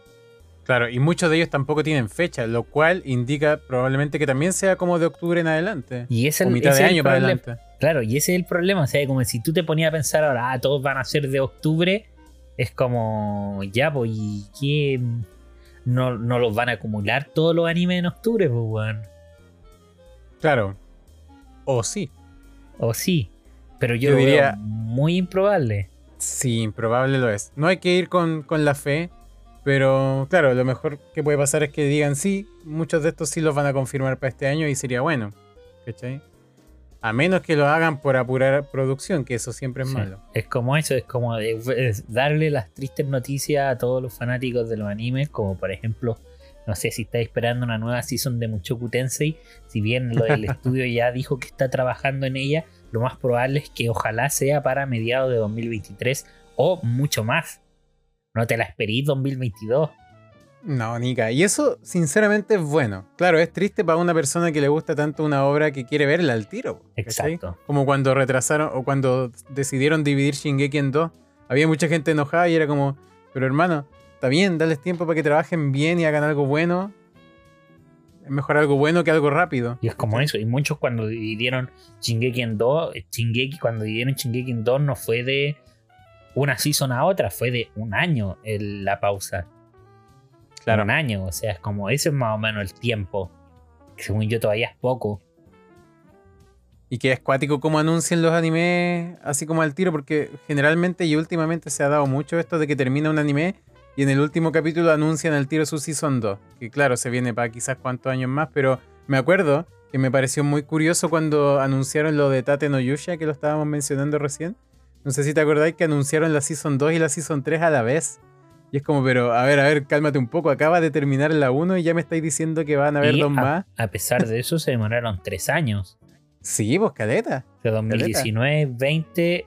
Claro, y muchos de ellos tampoco tienen fecha, lo cual indica probablemente que también sea como de octubre en adelante. Y ese o el- mitad ese de es el año para adelante. Claro, y ese es el problema. O sea, como si tú te ponías a pensar ahora, ah, todos van a ser de octubre, es como, ya, pues, ¿y qué? No, no los van a acumular todos los animes en octubre, pues, weón. Claro. O sí. O sí. Pero yo, Yo lo veo diría- muy improbable. Sí, improbable lo es. No hay que ir con, con la fe, pero claro, lo mejor que puede pasar es que digan sí, muchos de estos sí los van a confirmar para este año y sería bueno. ¿Cachai? A menos que lo hagan por apurar producción, que eso siempre es Sí. malo. Es como eso, es como de- es darle las tristes noticias a todos los fanáticos de los animes, como por ejemplo, no sé si estáis esperando una nueva season de Mushoku Tensei, si bien lo del estudio ya dijo que está trabajando en ella, lo más probable es que ojalá sea para mediados de 2023 o mucho más. No te la esperís 2022. No, Nika. Y eso, sinceramente, es bueno. Claro, es triste para una persona que le gusta tanto una obra que quiere verla al tiro. Exacto. Como cuando retrasaron o cuando decidieron dividir Shingeki en dos. Había mucha gente enojada y era como, pero hermano, está bien, dales tiempo para que trabajen bien y hagan algo bueno. Es mejor algo bueno que algo rápido. Y es como eso, y muchos cuando dividieron Shingeki en dos, Shingeki, cuando dividieron Shingeki en dos no fue de una season a otra, fue de un año el- la pausa. Claro. Un año, o sea, es como ese es más o menos el tiempo. Que según yo todavía es poco. Y que es cuático como anuncian los animes así como al tiro, porque generalmente y últimamente se ha dado mucho esto de que termina un anime y en el último capítulo anuncian al tiro su Season 2. Que claro, se viene para quizás cuántos años más, pero me acuerdo que me pareció muy curioso cuando anunciaron lo de Tate no Yusha, que lo estábamos mencionando recién. No sé si te acordáis que anunciaron la Season 2 y la Season 3 a la vez. Y es como, pero a ver, a ver, cálmate un poco. Acaba de terminar la 1 y ya me estáis diciendo que van a haber Y dos a, más. a pesar de eso se demoraron tres años. Sí, pues caleta. De 2019, 20,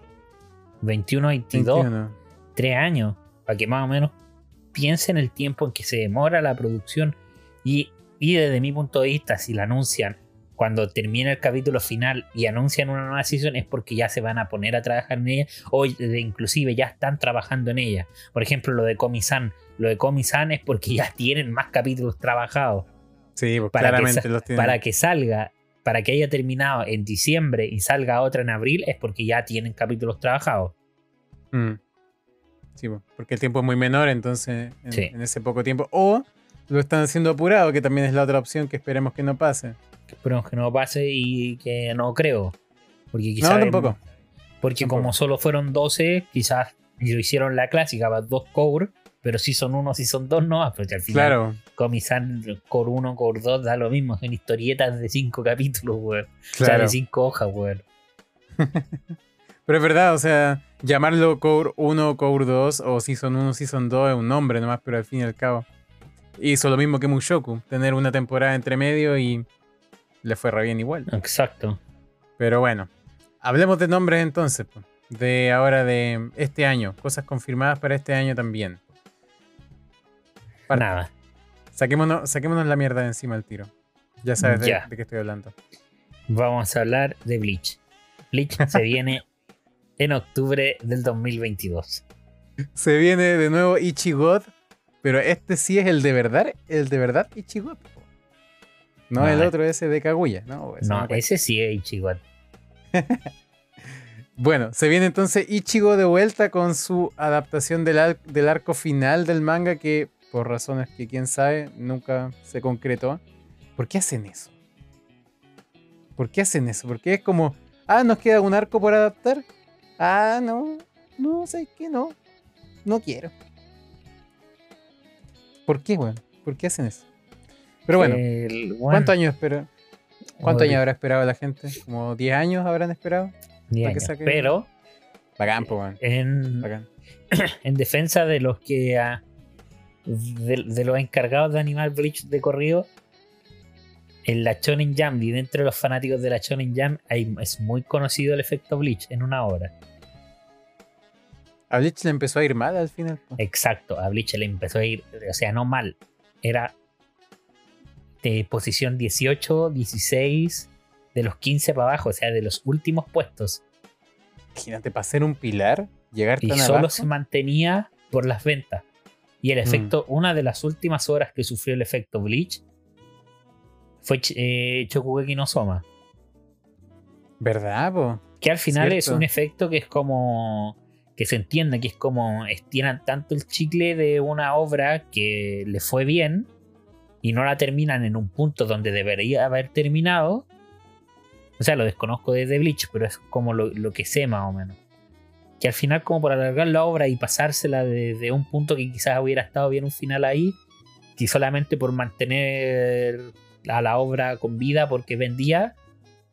21, 22. 21. tres años, para que más o menos piensen el tiempo en que se demora la producción. Y, y desde mi punto de vista, si la anuncian cuando termina el capítulo final y anuncian una nueva season, es porque ya se van a poner a trabajar en ella, o inclusive ya están trabajando en ella. Por ejemplo, lo de Komi-san. Lo de Komi-san es porque ya tienen más capítulos trabajados. Sí, pues Para, que, claramente sa- los tienen. para que salga, para que haya terminado en diciembre y salga otra en abril, es porque ya tienen capítulos trabajados. Mm. Sí, po, porque el tiempo es muy menor, entonces en, Sí. en ese poco tiempo. O lo están haciendo apurado, que también es la otra opción que esperemos que no pase. Que esperemos que no pase y que no creo. Porque No, quizás. tampoco. Porque Tampoco. como solo fueron 12, quizás lo hicieron la clásica, para dos core, pero si son uno, si son dos, no, porque al final Claro, Comisan core 1, core 2 da lo mismo, son historietas de 5 capítulos, weón. O sea, claro. de 5 hojas, weón. Pero es verdad, o sea, llamarlo Core 1, Core 2 o Season 1, Season 2 es un nombre nomás, pero al fin y al cabo. Hizo lo mismo que Mushoku, tener una temporada entre medio y le fue re bien igual. Exacto. Pero bueno, hablemos de nombres entonces, de ahora de este año, cosas confirmadas para este año también. Parte. Nada. Saquémonos, saquémonos la mierda de encima del tiro. Ya sabes de, Ya. de qué estoy hablando. Vamos a hablar de Bleach. Bleach se viene en octubre del 2022. Se viene de nuevo Ichigod, pero este sí es el de verdad, el de verdad Ichigod. No, No, el eh. otro ese de Kaguya, ¿no? No, ese sí es Ichigo. Bueno, se viene entonces Ichigo de vuelta con su adaptación del, ar- del arco final del manga que, por razones que quién sabe, nunca se concretó. ¿Por qué hacen eso? ¿Por qué hacen eso? Porque es como, ah, nos queda un arco por adaptar. Ah, no, no, sé que no. No quiero. ¿Por qué, weón? ¿Por qué hacen eso? Pero bueno, El- bueno, ¿cuántos años espera? ¿Cuántos años habrá esperado la gente? ¿Como 10 años habrán esperado? 10 para que años. saque- Pero Bacán, po, weón. en, Bacán. en defensa de los que ah, de, de los encargados de animar Bleach de corrido en la Shonen Jam y dentro de los fanáticos de la Shonen Jam hay- es muy conocido el efecto Bleach en una obra A Bleach le empezó a ir mal al final. exacto a Bleach le empezó a ir o sea no mal era de posición 18 16 de los 15 para abajo o sea de los últimos puestos Imagínate, para ser un pilar, llegar y tan solo abajo. se mantenía por las ventas. Y el efecto, una de las últimas horas que sufrió el efecto Bleach fue eh, Shokugeki no Soma. ¿Verdad, po? Que al final es un efecto que es como. que se entienda que es como estiran tanto el chicle de una obra que le fue bien y no la terminan en un punto donde debería haber terminado. O sea, lo desconozco desde Bleach, pero es como lo, lo que sé más o menos. Que al final, como por alargar la obra y pasársela desde un punto que quizás hubiera estado bien un final ahí, que solamente por mantener a la obra con vida porque vendía,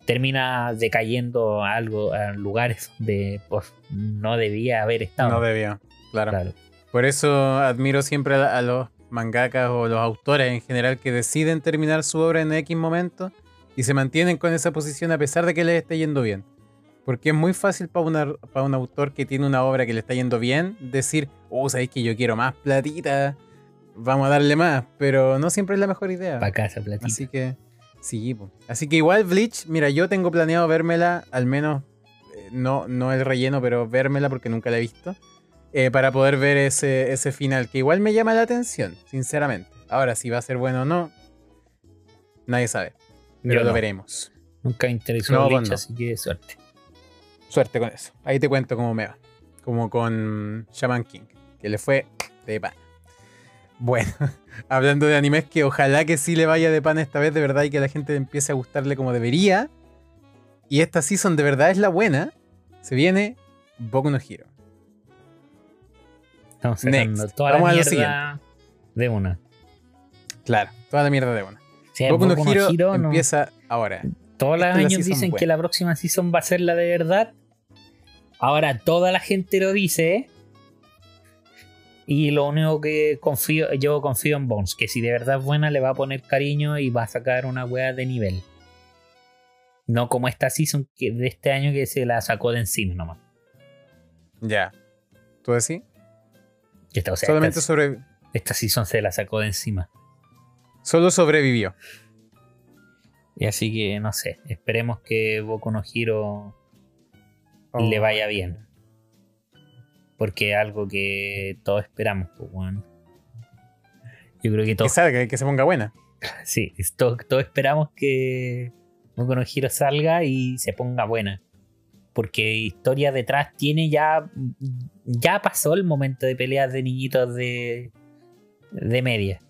termina decayendo a algo a lugares donde pues, no debía haber estado. No debió, claro. Claro. Por eso admiro siempre a los mangakas o los autores en general que deciden terminar su obra en X momento y se mantienen con esa posición a pesar de que les esté yendo bien. Porque es muy fácil para, una- para un autor que tiene una obra que le está yendo bien decir, oh, sabéis que yo quiero más platita, vamos a darle más, pero no siempre es la mejor idea. Para casa, platita. Así que, sí, po. así que igual Bleach, mira, yo tengo planeado vérmela, al menos, eh, no, no el relleno, pero vérmela porque nunca la he visto, eh, para poder ver ese, ese final, que igual me llama la atención, sinceramente. Ahora, si va a ser bueno o no, nadie sabe, pero Yo lo no. veremos. Nunca me interesó No, vos no. así que suerte. Suerte con eso. Ahí te cuento cómo me va. Como con Shaman King, que le fue de pan. Bueno, hablando de animes que ojalá que sí le vaya de pan esta vez, de verdad, y que la gente empiece a gustarle como debería. Y esta season de verdad es la buena. Se viene Boku no Hero. Estamos sacando Next. toda Vamos la mierda de una. Claro, toda la mierda de una. Sea, Boku Boku no Hero, Hero no- empieza ahora. Todos los Esta años dicen buena. que la próxima season va a ser la de verdad. Ahora toda la gente lo dice. Y lo único que confío, yo confío en Bones, que si de verdad es buena le va a poner cariño y va a sacar una wea de nivel. No como esta season que, de este año que se la sacó de encima nomás. Ya. ¿Tú decís? Esta, o sea, Solamente esta, esta season se la sacó de encima. Solo sobrevivió. Y así que no sé, esperemos que Boku no Hero Oh. le vaya bien. Porque es algo que todos esperamos, pues. Yo creo que Que todos, salga, que se ponga buena. sí, todos, todos esperamos que Boku no Hero salga y se ponga buena. Porque historia detrás tiene ya. Ya pasó el momento de peleas de niñitos de. de media.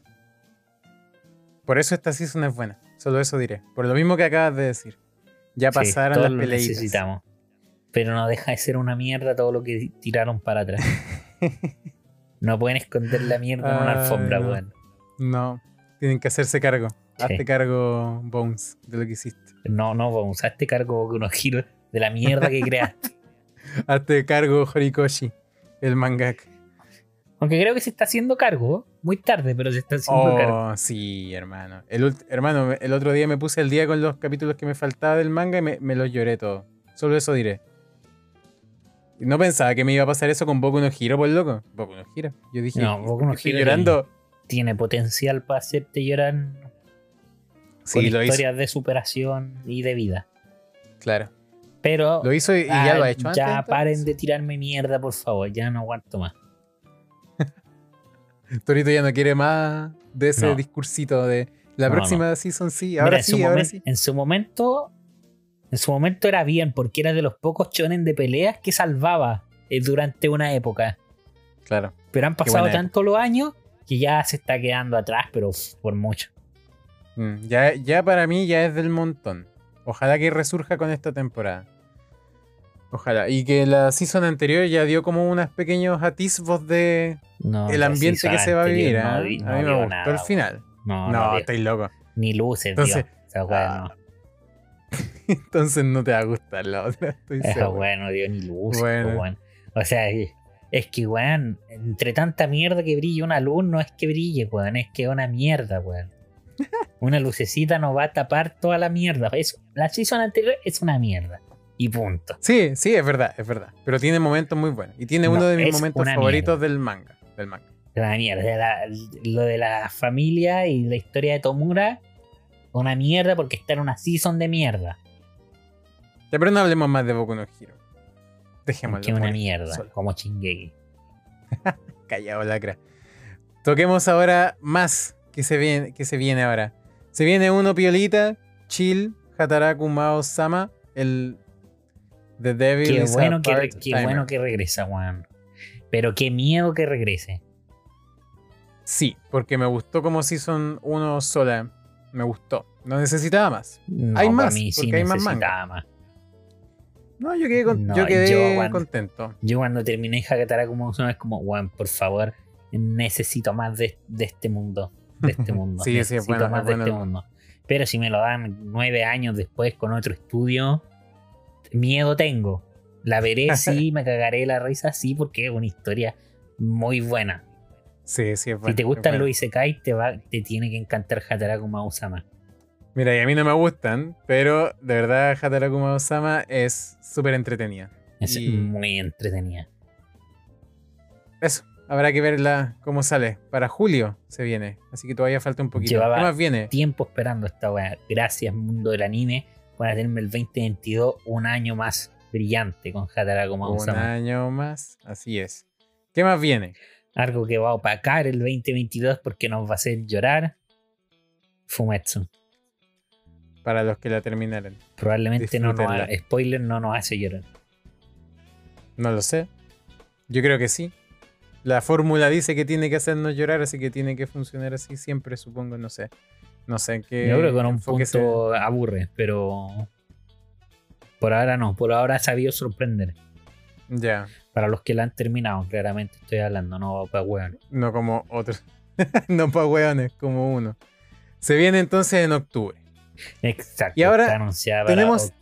Por eso esta season es buena. Solo eso diré. Por lo mismo que acabas de decir. Ya Sí, pasaron todos las lo peleitas. necesitamos. Pero no deja de ser una mierda todo lo que tiraron para atrás. no pueden esconder la mierda en una Ay, alfombra, no. weón. No, tienen que hacerse cargo. Sí. Hazte cargo, Bones, de lo que hiciste. No, no, a este cargo con unos giros de la mierda que creaste. Hazte cargo, Horikoshi, el mangaka. Aunque creo que se está haciendo cargo. Muy tarde, pero se está haciendo cargo. Oh, sí, hermano. El, hermano, el otro día me puse al día con los capítulos que me faltaba del manga y me, me los lloré todo. Solo eso diré. No pensaba que me iba a pasar eso con Boku no Hero, por loco. Boku no Hero. Yo dije, No, Boku no estoy llorando. tiene potencial para hacerte llorar Sí, con lo hizo. historias de superación y de vida. Claro. Pero Lo hizo y, y ya ah, lo ha hecho antes. ya entonces. paren de tirarme mierda, por favor. Ya no aguanto más. Torito ya no quiere más de ese No. discursito de la No, próxima season sí, Mira, ahora en, su sí, ahora sí. en su momento. En su momento era bien, porque era de los pocos chonen de peleas que salvaba eh, durante una época. Claro. Pero han pasado buena tantos los años que ya se está quedando atrás, pero por mucho. Mm, ya, ya para mí ya es del montón. Ojalá que resurja con esta temporada. Ojalá. Y que la season anterior ya dio como unos pequeños atisbos de No, el ambiente que se va a vivir. anterior no ¿eh? di- no a mí me gustó nada, el final. No, No, estáis loco. ni luces, Entonces, ah, no. Entonces no te va a gustar la otra. Estoy Esa seguro. weá no dio ni luces, Bueno. O sea, es es que, weón, entre tanta mierda que brilla una luz, no es que brille, weón, es que es una mierda, weón. Una lucecita no va a tapar toda la mierda. Es, la season anterior es una mierda. Y punto. Sí, sí, es verdad, es verdad. Pero tiene momentos muy buenos. Y tiene No, uno de mis momentos una favoritos del manga. Del manga. La mierda. la- lo de la familia y la historia de Tomura, una mierda porque está en una season de mierda. Ya, pero no hablemos más de Boku no Hero. Dejémoslo. Que una mierda, solo. como Chingeki. Callado, lacra. Toquemos ahora más que se viene, que se viene ahora. Se viene uno piolita, chill, Hataraku Mao Sama, el The Devil Qué is a bueno que, part qué bueno que regresa, weón. Pero qué miedo que regrese. Sí, porque me gustó como Season 1 sola. Me gustó. No necesitaba más. No, Hay más, mí sí porque hay más necesitaba más. No, yo quedé, con- No, yo quedé yo cuando- contento. Yo cuando terminé Hakatara como es como, weón, por favor, necesito más de, de este mundo. De este mundo. Sí, sí, es bueno, más es de bueno este mundo. Pero si me lo dan nueve años después con otro estudio, miedo tengo. La veré, sí, me cagaré la risa, sí, porque es una historia muy buena. Sí, sí, es bueno. si te gustan bueno. los Isekai, te, va, te tiene que encantar Hataraku Mausama. Mira, y a mí no me gustan, pero de verdad Hataraku Mao Sama es súper entretenida. Es Y- muy entretenida. Eso, habrá que verla cómo sale. Para julio se viene, así que todavía falta un poquito. Llevaba ¿Qué más viene? Tiempo esperando esta weá. Gracias, mundo del anime, por hacerme el 2022 un año más brillante con Hataraku Un Mausama. año más, así es. ¿Qué más viene? Algo que va a opacar el 2022 porque nos va a hacer llorar. Fumetsu. Para los que la terminaron. Probablemente no nos ha- spoiler no nos hace llorar. No lo sé. Yo creo que sí. La fórmula dice que tiene que hacernos llorar, así que tiene que funcionar así siempre, supongo, no sé. No sé qué. Yo creo que con un se- punto aburre, pero por ahora no, por ahora ha sabido sorprender. Ya, Para los que la han terminado, claramente estoy hablando, no para weón. no como otros. no para hueones, como uno. Se viene entonces en octubre. Exacto. Y ahora está anunciada para tenemos-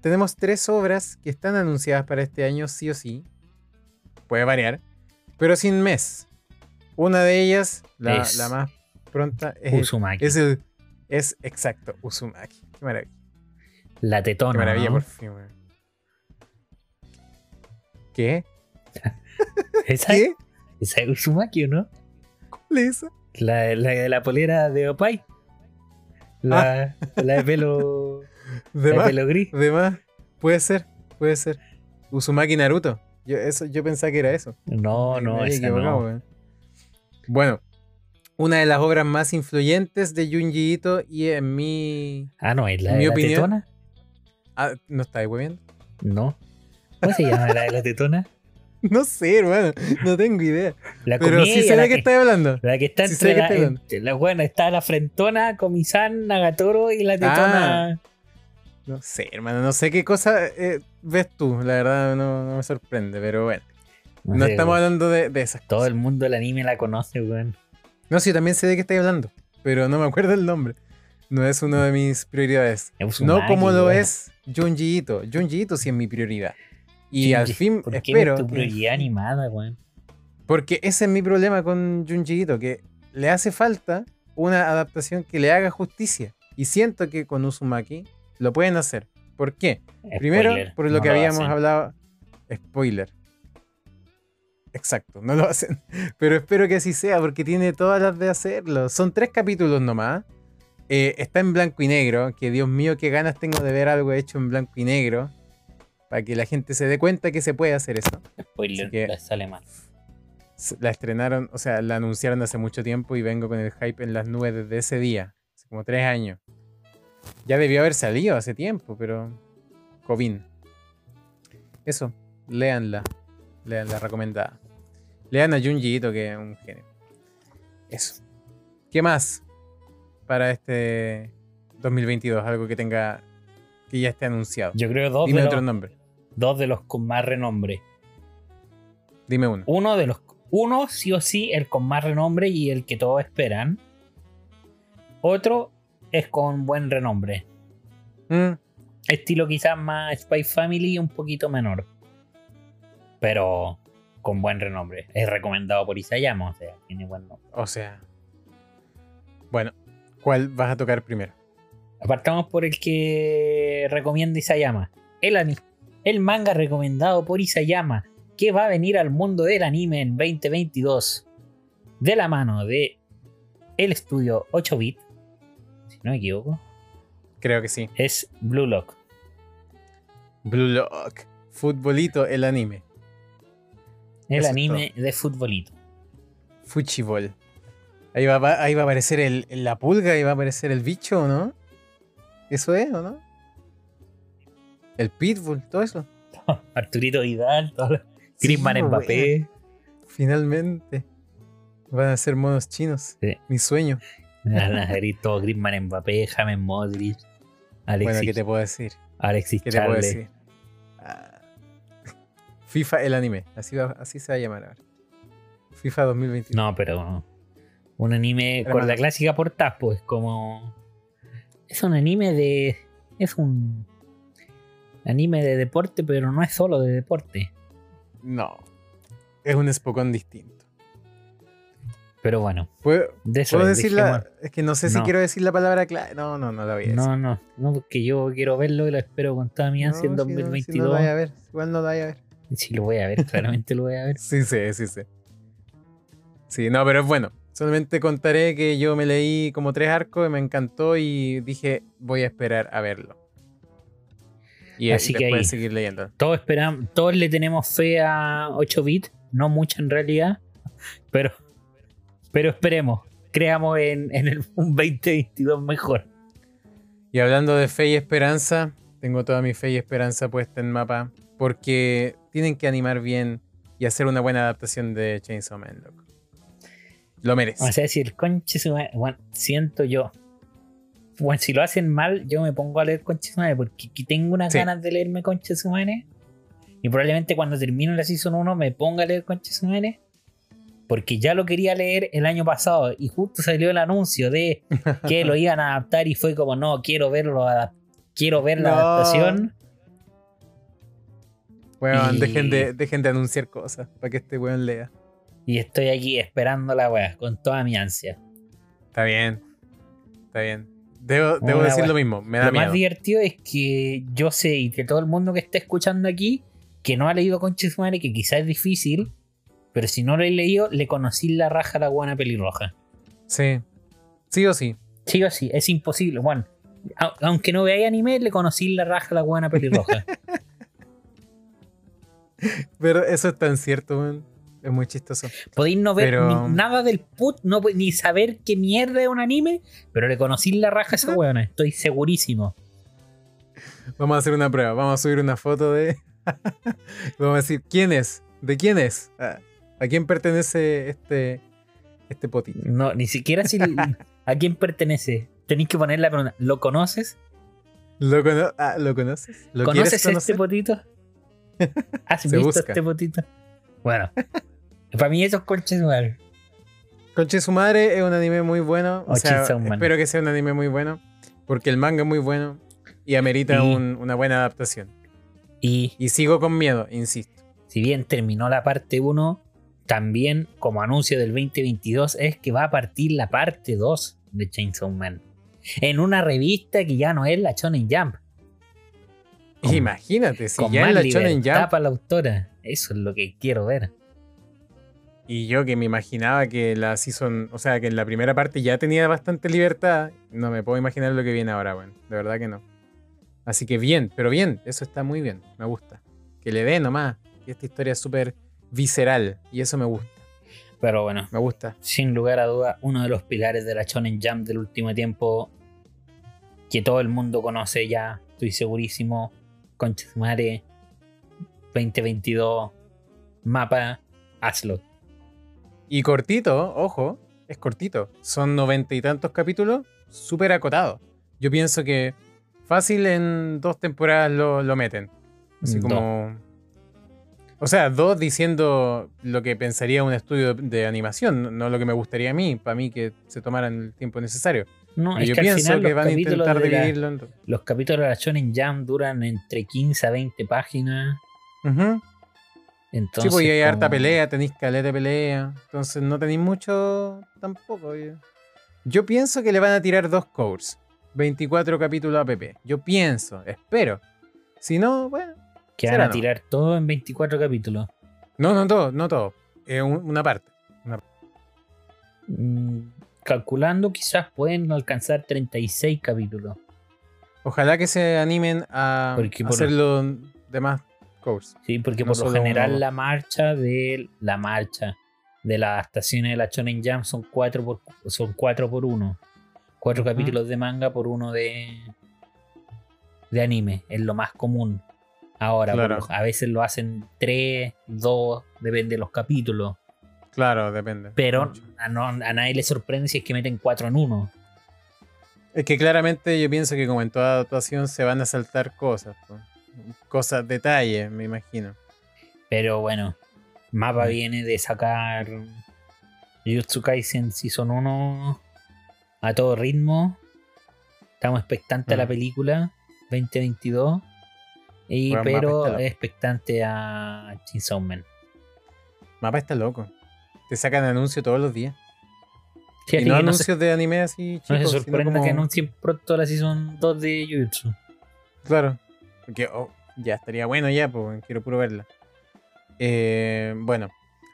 Tenemos tres obras que están anunciadas para este año, sí o sí. Puede variar, pero sin mes. Una de ellas, la, Es la más pronta, es, el- Uzumaki. es el. Es exacto, Uzumaki. Qué maravilla. la tetona. Qué maravilla, ¿no? por fin. ¿Qué? ¿Esa, ¿Qué? ¿Esa es Uzumaki o no? ¿Cuál es esa? La, la de la polera de Opai. La, la de pelo. De la de más, pelo gris. de más. Puede ser, puede ser. Uzumaki Naruto. Yo, eso, yo pensaba que era eso. No, no, esa no. Bueno, una de las obras más influyentes de Junji Ito y en mi... Ah, no, es la de la tetona. Ah, ¿No estáis viendo? No. ¿Cómo se llama la de la tetona? No sé, hermano. No tengo idea. La Pero sí sé la de qué que- estáis hablando. La que está entre la, estoy hablando. entre la- bueno, está la frentona, Comisán, Nagatoro y la Ah, tetona. No sé, hermano. No sé qué cosa eh, ves tú. La verdad no, no me sorprende, pero bueno. No, sé, estamos hablando de, de esas Todo cosas. el mundo del anime la conoce, weón. No, sí, también sé de qué estáis hablando. Pero no me acuerdo el nombre. No es una de mis prioridades. Es No como lo es Junji Ito. Junji Ito sí es mi prioridad. Y Junji- al fin ¿Por qué espero. es tu que- prioridad animada, weón? Porque ese es mi problema con Junji Ito, que le hace falta una adaptación que le haga justicia. Y siento que con Uzumaki lo pueden hacer. ¿Por qué? Primero, por lo no que habíamos hablado. Spoiler. Exacto, no lo hacen. Pero espero que así sea, porque tiene todas las de hacerlo. Son tres capítulos nomás. Eh, está en blanco y negro, que Dios mío, qué ganas tengo de ver algo hecho en blanco y negro. Para que la gente se dé cuenta que se puede hacer eso. Spoiler, que- sale mal. La estrenaron, o sea, la anunciaron hace mucho tiempo y vengo con el hype en las nubes desde ese día. Hace como tres años. Ya debió haber salido hace tiempo, pero. COVID. Eso, léanla. Leanla recomendada. Lean a Junji Ito, que es un genio. Eso. ¿Qué más para este 2022? Algo que tenga. que ya esté anunciado. Yo creo dos Dime de, otro los, nombre. dos de los con más renombre. Dime uno. Uno de los. Uno, sí o sí, el con más renombre y el que todos esperan. Otro es con buen renombre. Mm, Estilo quizás más Spy Family y un poquito menor. Pero con buen renombre. Es recomendado por Isayama, o sea, tiene buen nombre. o sea. Bueno, ¿cuál vas a tocar primero? Apartamos por el que recomienda Isayama. El, el manga recomendado por Isayama, que va a venir al mundo del anime en 2022. De la mano de el estudio 8-bit, si no me equivoco, Creo que sí. es Blue Lock. Blue Lock. Futbolito, el anime. El Eso anime de futbolito. Fuchibol. Ahí va, ahí a aparecer el, la pulga y va a aparecer el bicho, ¿o no? ¿Eso es, o no? El pitbull, todo eso. Arturito Vidal, todo lo- Griezmann Sí, Mbappé. Finalmente. Van a ser monos chinos. Sí. Mi sueño. Griezmann Mbappé, James Modric, Bueno, ¿qué te puedo decir? Alexis ¿Qué te puedo decir? Ah. FIFA el anime. Así, va- así se va a llamar ahora. FIFA 2022. No, pero un anime Era con más- la clásica portada, pues como es un anime de es un anime de deporte, pero no es solo de deporte. No. Es un espocón distinto. Pero bueno, ¿Puedo, de eso puedo es, decir la- Es que no sé si No. quiero decir la palabra clave. No, no, no la voy a decir. No, no, no, porque yo quiero verlo y lo espero con toda mi No, ansia en si no- Si no, 2022. lo vaya a ver. Igual no lo vaya a ver. Si lo voy a ver, claramente lo voy a ver. Sí, sí, sí, sí. Sí, no, pero es bueno. Solamente contaré que yo me leí como tres arcos y me encantó y dije, voy a esperar a verlo. Y Así que ahí. seguir leyendo. Todos esperamos, todos le tenemos fe a 8 bit, no mucho en realidad, pero pero esperemos, creamos en, en el, un 2022 mejor. Y hablando de fe y esperanza, tengo toda mi fe y esperanza puesta en mapa porque tienen que animar bien y hacer una buena adaptación de Chainsaw Man, loco. Lo merece. O sea, si el conche bueno, siento yo. Bueno, si lo hacen mal, yo me pongo a leer conche su madre, porque aquí tengo unas Sí. ganas de leerme conche su madre. Y probablemente cuando termine la season 1 me ponga a leer conche su madre. Porque ya lo quería leer el año pasado y justo salió el anuncio de que lo iban a adaptar y fue como, no, quiero verlo, quiero ver la No. adaptación. Weón, y- dejen, de, dejen de anunciar cosas para que este weón lea. Y estoy aquí esperando la weá con toda mi ansia. Está bien. Está bien. Debo, decir wea. lo mismo. Me da Lo más divertido es que yo sé y que todo el mundo que esté escuchando aquí, que no ha leído madre, que quizás es difícil, pero si no lo he leído, le conocí la raja a la guana pelirroja. Sí. Sí o sí. Sí o sí, es imposible. Bueno, aunque no veáis anime, le conocí la raja a la guana pelirroja. Pero eso es tan cierto, weón. Es muy chistoso. Podéis no ver Pero- ni- nada del put, no, ni saber qué mierda es un anime, pero le conocí la raja a esa weona, estoy segurísimo. Vamos a hacer una prueba. Vamos a subir una foto de. Vamos a decir, ¿quién es? ¿De quién es? Ah, ¿A quién pertenece este, este potito? No, ni siquiera si a quién pertenece. Tenéis que poner la pregunta, ¿lo conoces? ¿Lo, cono- ah, ¿lo conoces? ¿Lo ¿Conoces este potito? ¿Has Se visto busca. este potito? Bueno, para mí eso es conches madre. Conche su madre es un anime muy bueno. O O sea, Chainsaw Man. espero que sea un anime muy bueno. Porque el manga es muy bueno. Y amerita Y- un- una buena adaptación. Y Y sigo con miedo, insisto. si bien terminó la parte 1, también como anuncio del 2022 es que va a partir la parte 2 de Chainsaw Man. En una revista que ya no es la Shonen Jump. Con- Imagínate, si con ya en la Shonen Jump para la autora. Eso es lo que quiero ver. Y yo que me imaginaba que la season, o sea, que en la primera parte ya tenía bastante libertad, no me puedo imaginar lo que viene ahora, bueno, de verdad que no. Así que bien, pero bien, eso está muy bien, me gusta. Que le dé nomás, que esta historia es súper visceral y eso me gusta. Pero bueno, Me gusta. sin lugar a duda, uno de los pilares de la Shonen Jump del último tiempo que todo el mundo conoce ya, estoy segurísimo. Concha su madre, 2022, mapa, hazlo. Y cortito, ojo, es cortito. Son noventa y tantos capítulos, súper acotados. Yo pienso que fácil en dos temporadas lo, lo meten. Así Dos. como. O sea, dos diciendo lo que pensaría un estudio de animación, no- lo que me gustaría a mí, para mí que se tomaran el tiempo necesario. No, Pero es yo que al pienso final que los van a capítulos, intentar dividirlo en los capítulos de la Shonen Jump duran entre 15 a 20 páginas. Ujú. Entonces, sí, pues y hay harta pelea, tenéis caleta de pelea. Entonces no tenéis mucho tampoco. Yo, yo pienso que le van a tirar dos cores. 24 capítulos APP. Yo pienso, espero. Si no, bueno. Que van a no. tirar todo en 24 capítulos. No, no todo, no todo. Una parte. Mm, calculando, quizás pueden alcanzar 36 capítulos. Ojalá que se animen a Porque por- hacerlo de más cores. Sí, porque No por lo general uno. la marcha de la marcha de las adaptaciones de la Shonen Jump son 4 por son cuatro por 1. Cuatro Ujú. capítulos de manga por uno de de anime, es lo más común. Ahora, Claro. a veces lo hacen 3, 2, depende de los capítulos. Claro, depende. Pero a, no- a nadie le sorprende si es que meten 4 en 1. Es que claramente yo pienso que como en toda adaptación se van a saltar cosas. Cosas, detalles, me imagino. Pero bueno, Mapa viene de sacar Jujutsu Kaisen Season 1 a todo ritmo. Estamos expectantes a la película 2022. Y, Bueno, pero está expectante a Chainsaw Man. Mapa está loco. Te sacan anuncios todos los días. Fíjate y no anuncios se, de anime así no se chicos, sorprenda como- que anuncien pronto la Season 2 de Jujutsu. Claro. Porque oh, ya estaría bueno ya, pues quiero puro verla. Eh, bueno,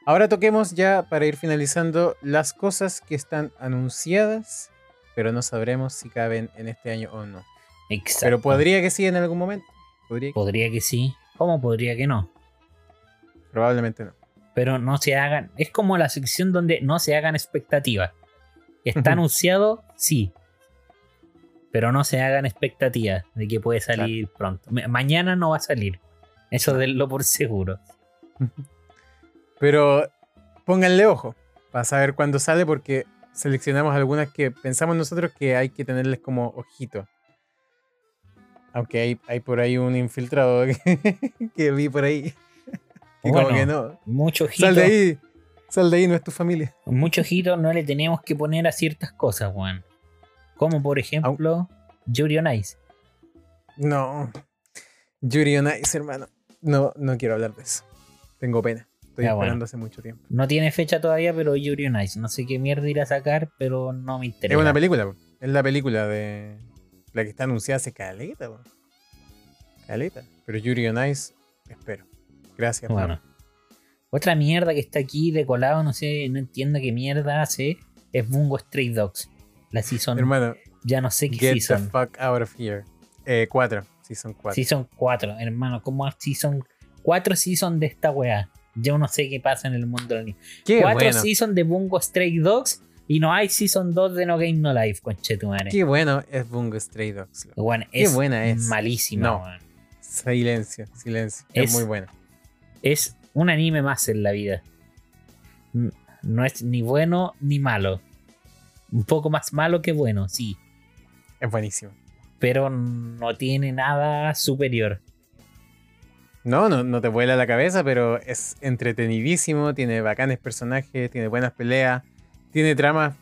ahora toquemos ya para ir finalizando las cosas que están anunciadas, pero no sabremos si caben en este año o no. Exacto. Pero podría que sí en algún momento. Podría que- Podría que sí. ¿Cómo podría que no? probablemente no. pero no se hagan. Es como la sección donde no se hagan expectativas. ¿Está anunciado? Sí. Pero no se hagan expectativas de que puede salir pronto. Ma- Mañana no va a salir. Eso denlo por seguro. Pero pónganle ojo para saber cuándo sale porque seleccionamos algunas que pensamos nosotros que hay que tenerles como ojito. Aunque hay, hay por ahí un infiltrado que, que vi por ahí. Que como Bueno, que no. Mucho ojito, Sal de ahí. Sal de ahí, no es tu familia. mucho ojito no le tenemos que poner a ciertas cosas, Juan. Como por ejemplo, Yuri on Ice. No. Yuri on Ice, hermano. No, no quiero hablar de eso. Tengo pena. Estoy Ya, esperando bueno. hace mucho tiempo. No tiene fecha todavía, pero Yuri on Ice. No sé qué mierda irá a sacar, pero no me interesa. Es una película, es la película de la que está anunciada hace caleta, po. caleta. Pero Yuri on Ice, espero. Gracias. Bueno. Pablo. Otra mierda que está aquí de colado, no sé, no entiendo qué mierda hace, es Bungo Stray Dogs. La season, Hermano, ya no sé qué get the season. fuck out of here. Eh, cuatro, season 4. Season 4, hermano, ¿cómo season 4 season de esta weá? Yo no sé qué pasa en el mundo del anime. Qué 4 bueno. season de Bungo Stray Dogs y no hay season 2 de No Game No Life, conchetumare. Qué bueno es Bungo Stray Dogs. Weón, qué es buena es. malísima, No. Silencio, silencio. Es, Es- muy bueno. Es un anime más en la vida. No es ni bueno ni malo. Un poco más malo que bueno, sí. Es buenísimo. Pero no tiene nada superior. No, no, no te vuela la cabeza, pero es entretenidísimo, tiene bacanes personajes, tiene buenas peleas, tiene tramas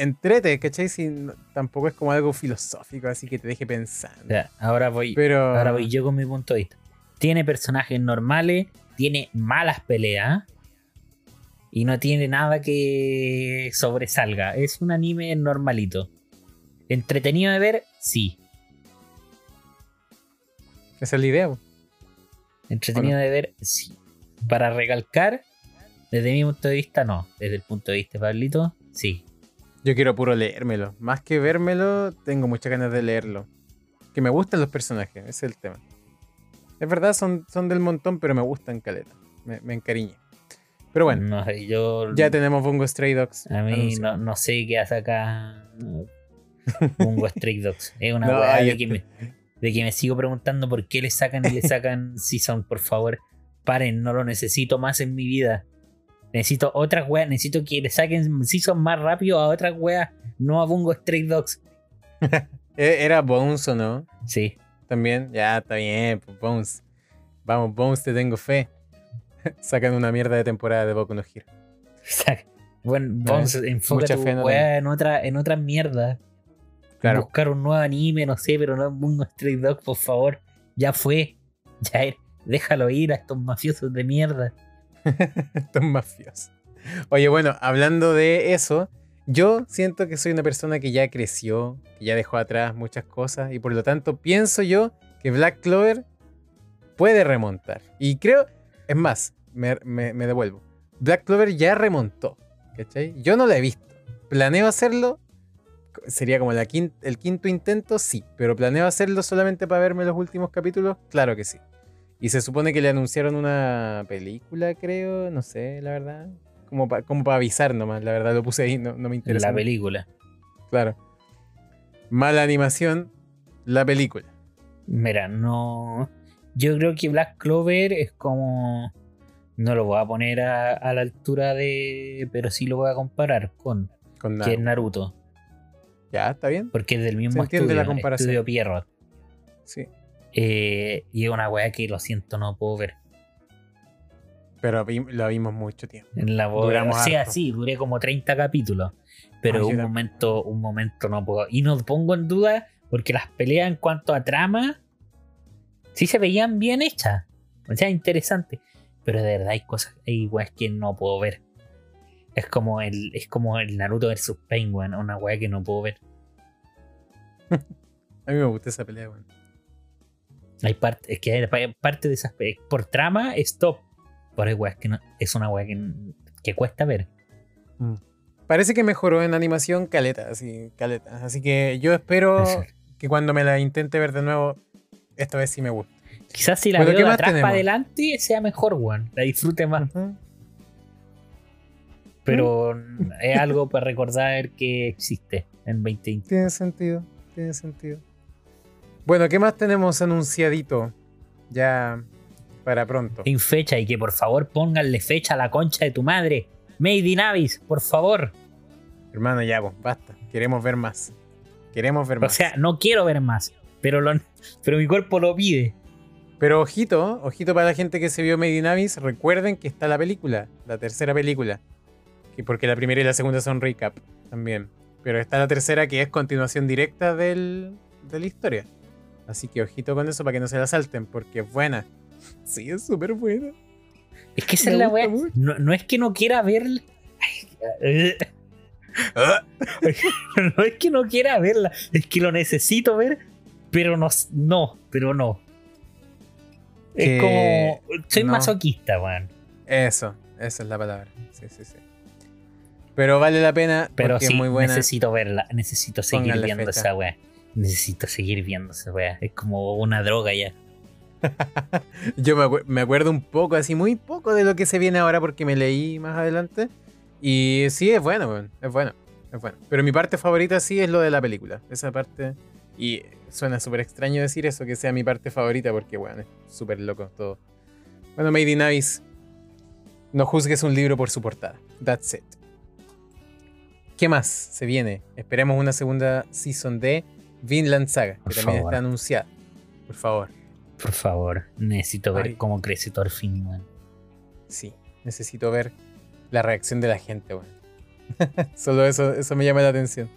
entrete, ¿cachai? Si tampoco es como algo filosófico, así que te deje pensando. O sea, ahora voy, Pero ahora voy yo con mi punto de vista. Tiene personajes normales, tiene malas peleas y no tiene nada que sobresalga. Es un anime normalito. Entretenido de ver, sí. esa es la idea. Entretenido de ver, sí. Para recalcar, Desde mi punto de vista, no. Desde el punto de vista de Pablito, sí. Yo quiero puro leérmelo. Más que vérmelo, tengo muchas ganas de leerlo. Que me gustan los personajes, ese es el tema. Es verdad, son, son del montón, pero me gustan caleta. Me, me encariñé. Pero bueno, No sé, yo. ya tenemos Bungo Stray Dogs. A mí no, no sé qué hace acá. Bungo Stray Dogs. Es una No, weá de, que me, de que me sigo preguntando por qué le sacan y le sacan Season, por favor. Paren, no lo necesito más en mi vida. Necesito otras weas, necesito que le saquen Season más rápido a otras weas, no a Bungo Stray Dogs. E- ¿Era Bones o no? Sí. También. Ya, está bien, pues Bones. Vamos, Bones, te tengo fe. Sacan una mierda de temporada de Boku no Hero. Bueno, vamos, enfoca tu no wea en otra, en otra mierda. Claro. Buscar un nuevo anime, no sé, pero no en Bungo Stray Dogs, por favor. Ya fue. Ya er- déjalo ir a estos mafiosos de mierda. Estos mafiosos. Oye, bueno, hablando de eso, yo siento que soy una persona que ya creció, que ya dejó atrás muchas cosas y por lo tanto pienso yo que Black Clover puede remontar. Y creo, es más, me, devuelvo. Black Clover ya remontó, ¿cachai? Yo no la he visto. ¿Planeo hacerlo? Sería como el quinto intento, sí. Pero ¿planeo hacerlo solamente para verme los últimos capítulos? Claro que sí. Y se supone que le anunciaron una película, creo, no sé, la verdad. Como para como pa avisar nomás, la verdad lo puse ahí, no, no me interesa. La película. Claro. Mala animación, la película. Mira, no. Yo creo que Black Clover es como. No lo voy a poner a, a la altura de. Pero sí lo voy a comparar con. Con Que es. Naruto. Ya, está bien. Porque es del mismo estudio. la comparación. Estudio Pierrot. Sí. Eh, y es una weá que lo siento, no puedo ver. Pero vi- lo vimos mucho tiempo. En la. Duramos O sea, harto. sí, duré como 30 capítulos. Pero Ay, un también. momento, un momento no puedo. Y no pongo en duda porque las peleas en cuanto a trama sí se veían bien hechas. O sea, interesante. Pero de verdad hay cosas, hay weas que no puedo ver. Es como el, es como el Naruto vs Penguin, una wea que no puedo ver. A mí me gusta esa pelea, weón. Hay parte, es que hay parte de esas pe- por trama es top. Pero hay weas que no, es una wea que, que cuesta ver. Parece que mejoró en animación caleta, así, caleta. Así que yo espero que cuando me la intente ver de nuevo, esta vez sí me guste. Quizás si la Bueno, veo ¿qué de atrás para adelante sea mejor, weón. La disfrute más. Pero es algo para recordar que existe en 2020. Tiene sentido, tiene sentido. Bueno, ¿qué más tenemos anunciadito? Ya para pronto. En fecha y que por favor pónganle fecha a la concha de tu madre. Made in Abyss, por favor. Hermano, ya, vos, basta. Queremos ver más. Queremos ver O más. sea, no quiero ver más, pero, lo, pero mi cuerpo lo pide. Pero ojito, ojito para la gente que se vio Made in Abyss, recuerden que está la película, la tercera película. Que porque la primera y la segunda son recap también. Pero está la tercera que es continuación directa del, de la historia. Así que ojito con eso para que no se la salten, porque es buena. Sí, es súper buena. Es que esa es la wea. No, no es que no quiera verla. Ay, no es que no quiera verla, es que lo necesito ver, pero no, no, pero no. Es Que como. Soy no. masoquista, weón. Eso, esa es la palabra. Sí, sí, sí. Pero vale la pena Pero porque sí, es muy buena. necesito verla, necesito seguir Pónganle viendo fecha. esa weá. Necesito seguir viendo esa weá. Es como una droga ya. Yo me, me acuerdo un poco, así muy poco de lo que se viene ahora porque me leí más adelante. Y sí, es bueno, weón, es bueno, es bueno. Pero mi parte favorita sí es lo de la película. Esa parte. Y suena súper extraño decir eso, que sea mi parte favorita, porque, bueno, es súper loco todo. Bueno, Made in Abyss. No juzgues un libro por su portada. That's it. ¿Qué más se viene? Esperemos una segunda season de Vinland Saga, que también está anunciada. Por favor. Por favor, necesito ver Ay. cómo crece Thorfinn, weón. Sí, necesito ver la reacción de la gente, weón. Solo eso, eso me llama la atención.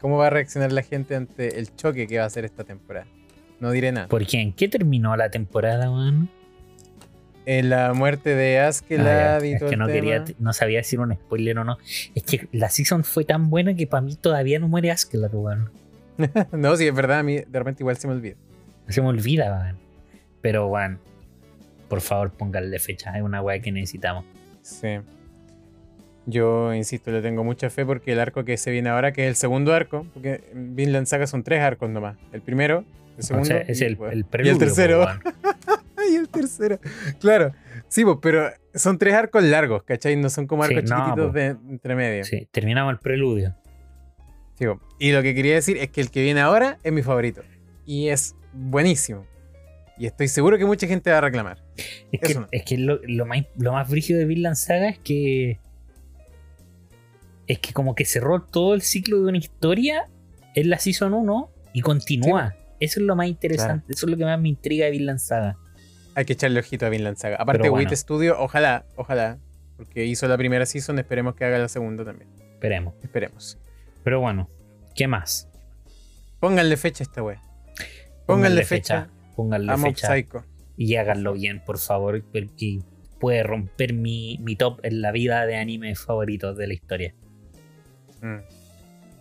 ¿Cómo va a reaccionar la gente ante el choque que va a hacer esta temporada? No diré nada. ¿Por qué? ¿En qué terminó la temporada, weón? En la muerte de Ah, Askeladd ya, y es todo que el no tema. quería, no sabía decir un spoiler o no. Es que la season fue tan buena que para mí todavía no muere Askeladd, weón. no, sí, es verdad, a mí de repente igual se me olvida. Se me olvida. Pero, weón, por favor, pónganle fecha. Es una weá que necesitamos. Sí. Yo insisto, le tengo mucha fe porque el arco que se viene ahora, que es el segundo arco, porque en Vinland Saga son tres arcos nomás. El primero, el O segundo sea, es y, el, el y preludio. el tercero. y el tercero. Claro. Sí, pero son tres arcos largos, ¿cachai? No son como Sí, arcos no, chiquititos po. de entre medio. Sí, terminamos el preludio. Sí. Y lo que quería decir es que el que viene ahora es mi favorito. Y es buenísimo. Y estoy seguro que mucha gente va a reclamar. Es que, no. es que lo, lo más, lo más brígido de Vinland Saga es que. Es que como que cerró todo el ciclo de una historia en la Season 1 y continúa. Eso es lo más interesante. Eso es lo que más me intriga de Vinland Saga. Hay que echarle ojito a Vinland Saga. Aparte, Pero Wit bueno. Studio, ojalá, ojalá. Porque hizo la primera season, esperemos que haga la segunda también. Esperemos. Esperemos. Pero bueno, ¿qué más? Pónganle fecha a esta wea. Pónganle fecha, Pónganle a fecha. Psycho. Y háganlo bien, por favor. Porque puede romper mi, mi top en la vida de animes favoritos de la historia. Mm.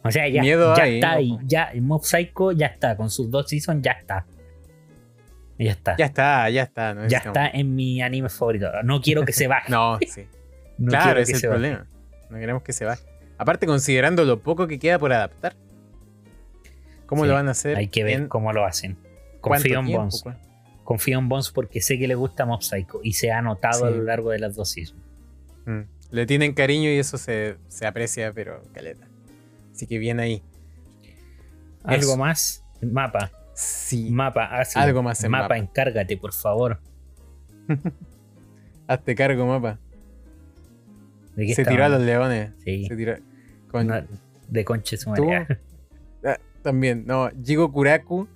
O sea, ya, Miedo ya hay, está ahí. ojo. Ya, el Mob Psycho ya está. Con sus dos seasons ya está. Ya está. Ya está, ya está. no Ya está en mi anime favorito. No quiero que se baje. No, sí. No claro, que es el baje. problema. No queremos que se baje. Aparte, considerando lo poco que queda por adaptar. ¿Cómo Sí, lo van a hacer? Hay que ver en cómo lo hacen. Confío en tiempo, Bones. pues? Confío en Bones porque sé que le gusta Mob Psycho y se ha notado a lo largo de las dos seasons. Mm. Le tienen cariño y eso se, se aprecia, pero caleta. Así que bien ahí. ¿Algo Eso. más? Mapa. Sí. Mapa, hazlo. Algo más en mapa, mapa. encárgate, por favor. Hazte cargo, mapa. ¿De qué Se tiró a los leones. Sí. Se tiró. Con, de conche su ¿Tú? madre. Ah, también, no. Jigo Kuraku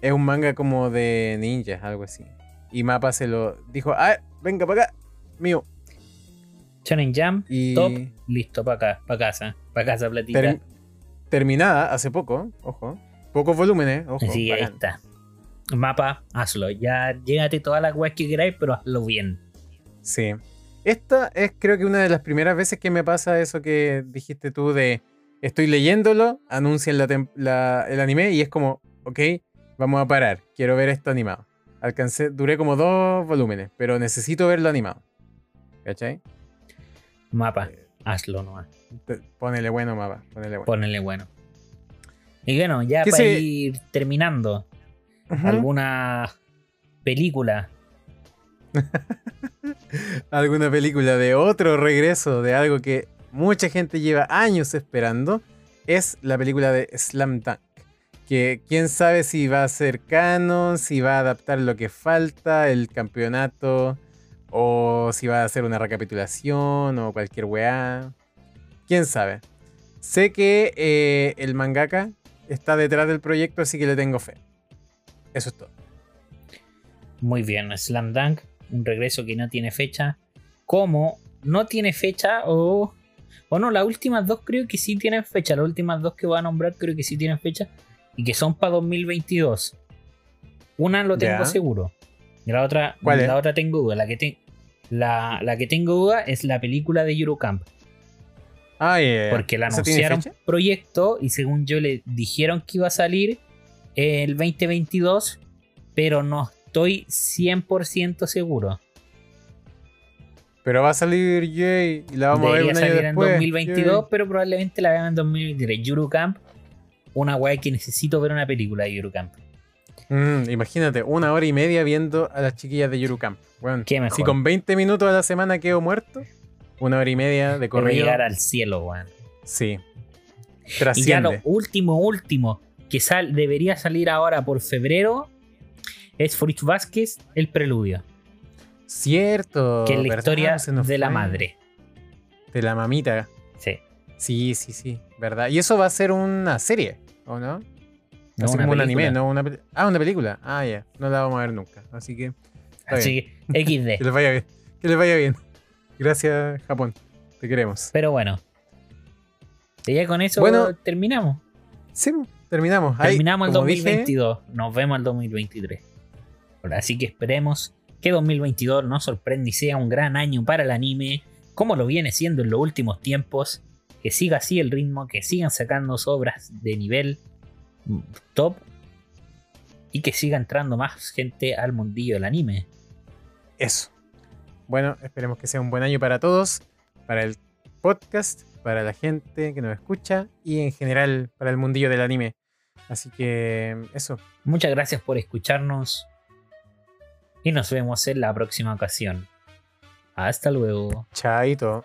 es un manga como de ninjas, algo así. Y Mapa se lo dijo, ah, venga para acá, mío. Shonen Jam, Y top, listo, para acá, para casa. Para casa, platita. ter- terminada hace poco, ojo. Pocos volúmenes, ojo. Así que ahí bacán. está. Mapa, hazlo. Ya llégate todas las weas que queráis, pero hazlo bien. Sí. Esta es creo que una de las primeras veces que me pasa eso que dijiste tú de estoy leyéndolo, anuncian la tem- la- el anime y es como, ok, vamos a parar, quiero ver esto animado. Alcancé, duré como dos volúmenes, pero necesito verlo animado. ¿Cachai? Mapa, Eh, hazlo nomás. Ponele bueno, mapa, ponele bueno. Ponele bueno. Y bueno, ya ¿Qué para se- ir terminando, Ujú. ¿alguna película? alguna película de otro regreso de algo que mucha gente lleva años esperando es la película de Slam Dunk. Que quién sabe si va a ser canon, si va a adaptar lo que falta, el campeonato, o si va a hacer una recapitulación o cualquier weá. Quién sabe. Sé que eh, el mangaka está detrás del proyecto, así que le tengo fe. Eso es todo. Muy bien, Slam Dunk, un regreso que no tiene fecha. ¿Cómo? No tiene fecha o... O no, las últimas dos creo que sí tienen fecha. Las últimas dos que voy a nombrar creo que sí tienen fecha. Y que son para 2022. Una lo tengo seguro. Y la otra, ¿Cuál es? la otra tengo duda. La que, te- la, la que tengo duda es la película de Eurocamp. Ah. Porque la ¿Eso tiene anunciaron proyecto y según yo le dijeron que iba a salir el 2022, pero no estoy 100% seguro. Pero va a salir Jay y la vamos Debería a ver un año salir después. en 2022, pero probablemente la vean en 2023. Eurocamp, una weá que necesito ver una película de Eurocamp. Mm, imagínate, una hora y media viendo a las chiquillas de Yurucamp. Bueno, Qué mejor. si con 20 minutos a la semana quedo muerto, una hora y media de corrido. llegar al cielo, weón. Sí. Y ya Trasciende. lo último, último, que sal, debería salir ahora por febrero, es Fruit Vázquez, el preludio. Cierto. que es la historia de la madre. De la mamita. Sí. Sí, sí, sí. ¿Verdad? Y eso va a ser una serie, ¿o no? No, Así una como un anime, no una Ah, una película. Ah, ya. No la vamos a ver nunca. Así que Así que que XD. les vaya bien. Que les vaya bien. Gracias, Japón. Te queremos. Pero bueno. Y ya con eso Bueno, terminamos. Sí, terminamos. Ahí, Terminamos el como dije, 2022. Nos vemos el 2023. Así que esperemos que 2022 nos sorprenda y sea un gran año para el anime, como lo viene siendo en los últimos tiempos, que siga así el ritmo, que sigan sacando obras de nivel top y que siga entrando más gente al mundillo del anime. Eso. Bueno, esperemos que sea un buen año para todos, para el podcast, para la gente que nos escucha y en general para el mundillo del anime. Así que eso. Muchas gracias por escucharnos y nos vemos en la próxima ocasión. Hasta luego. Chaito.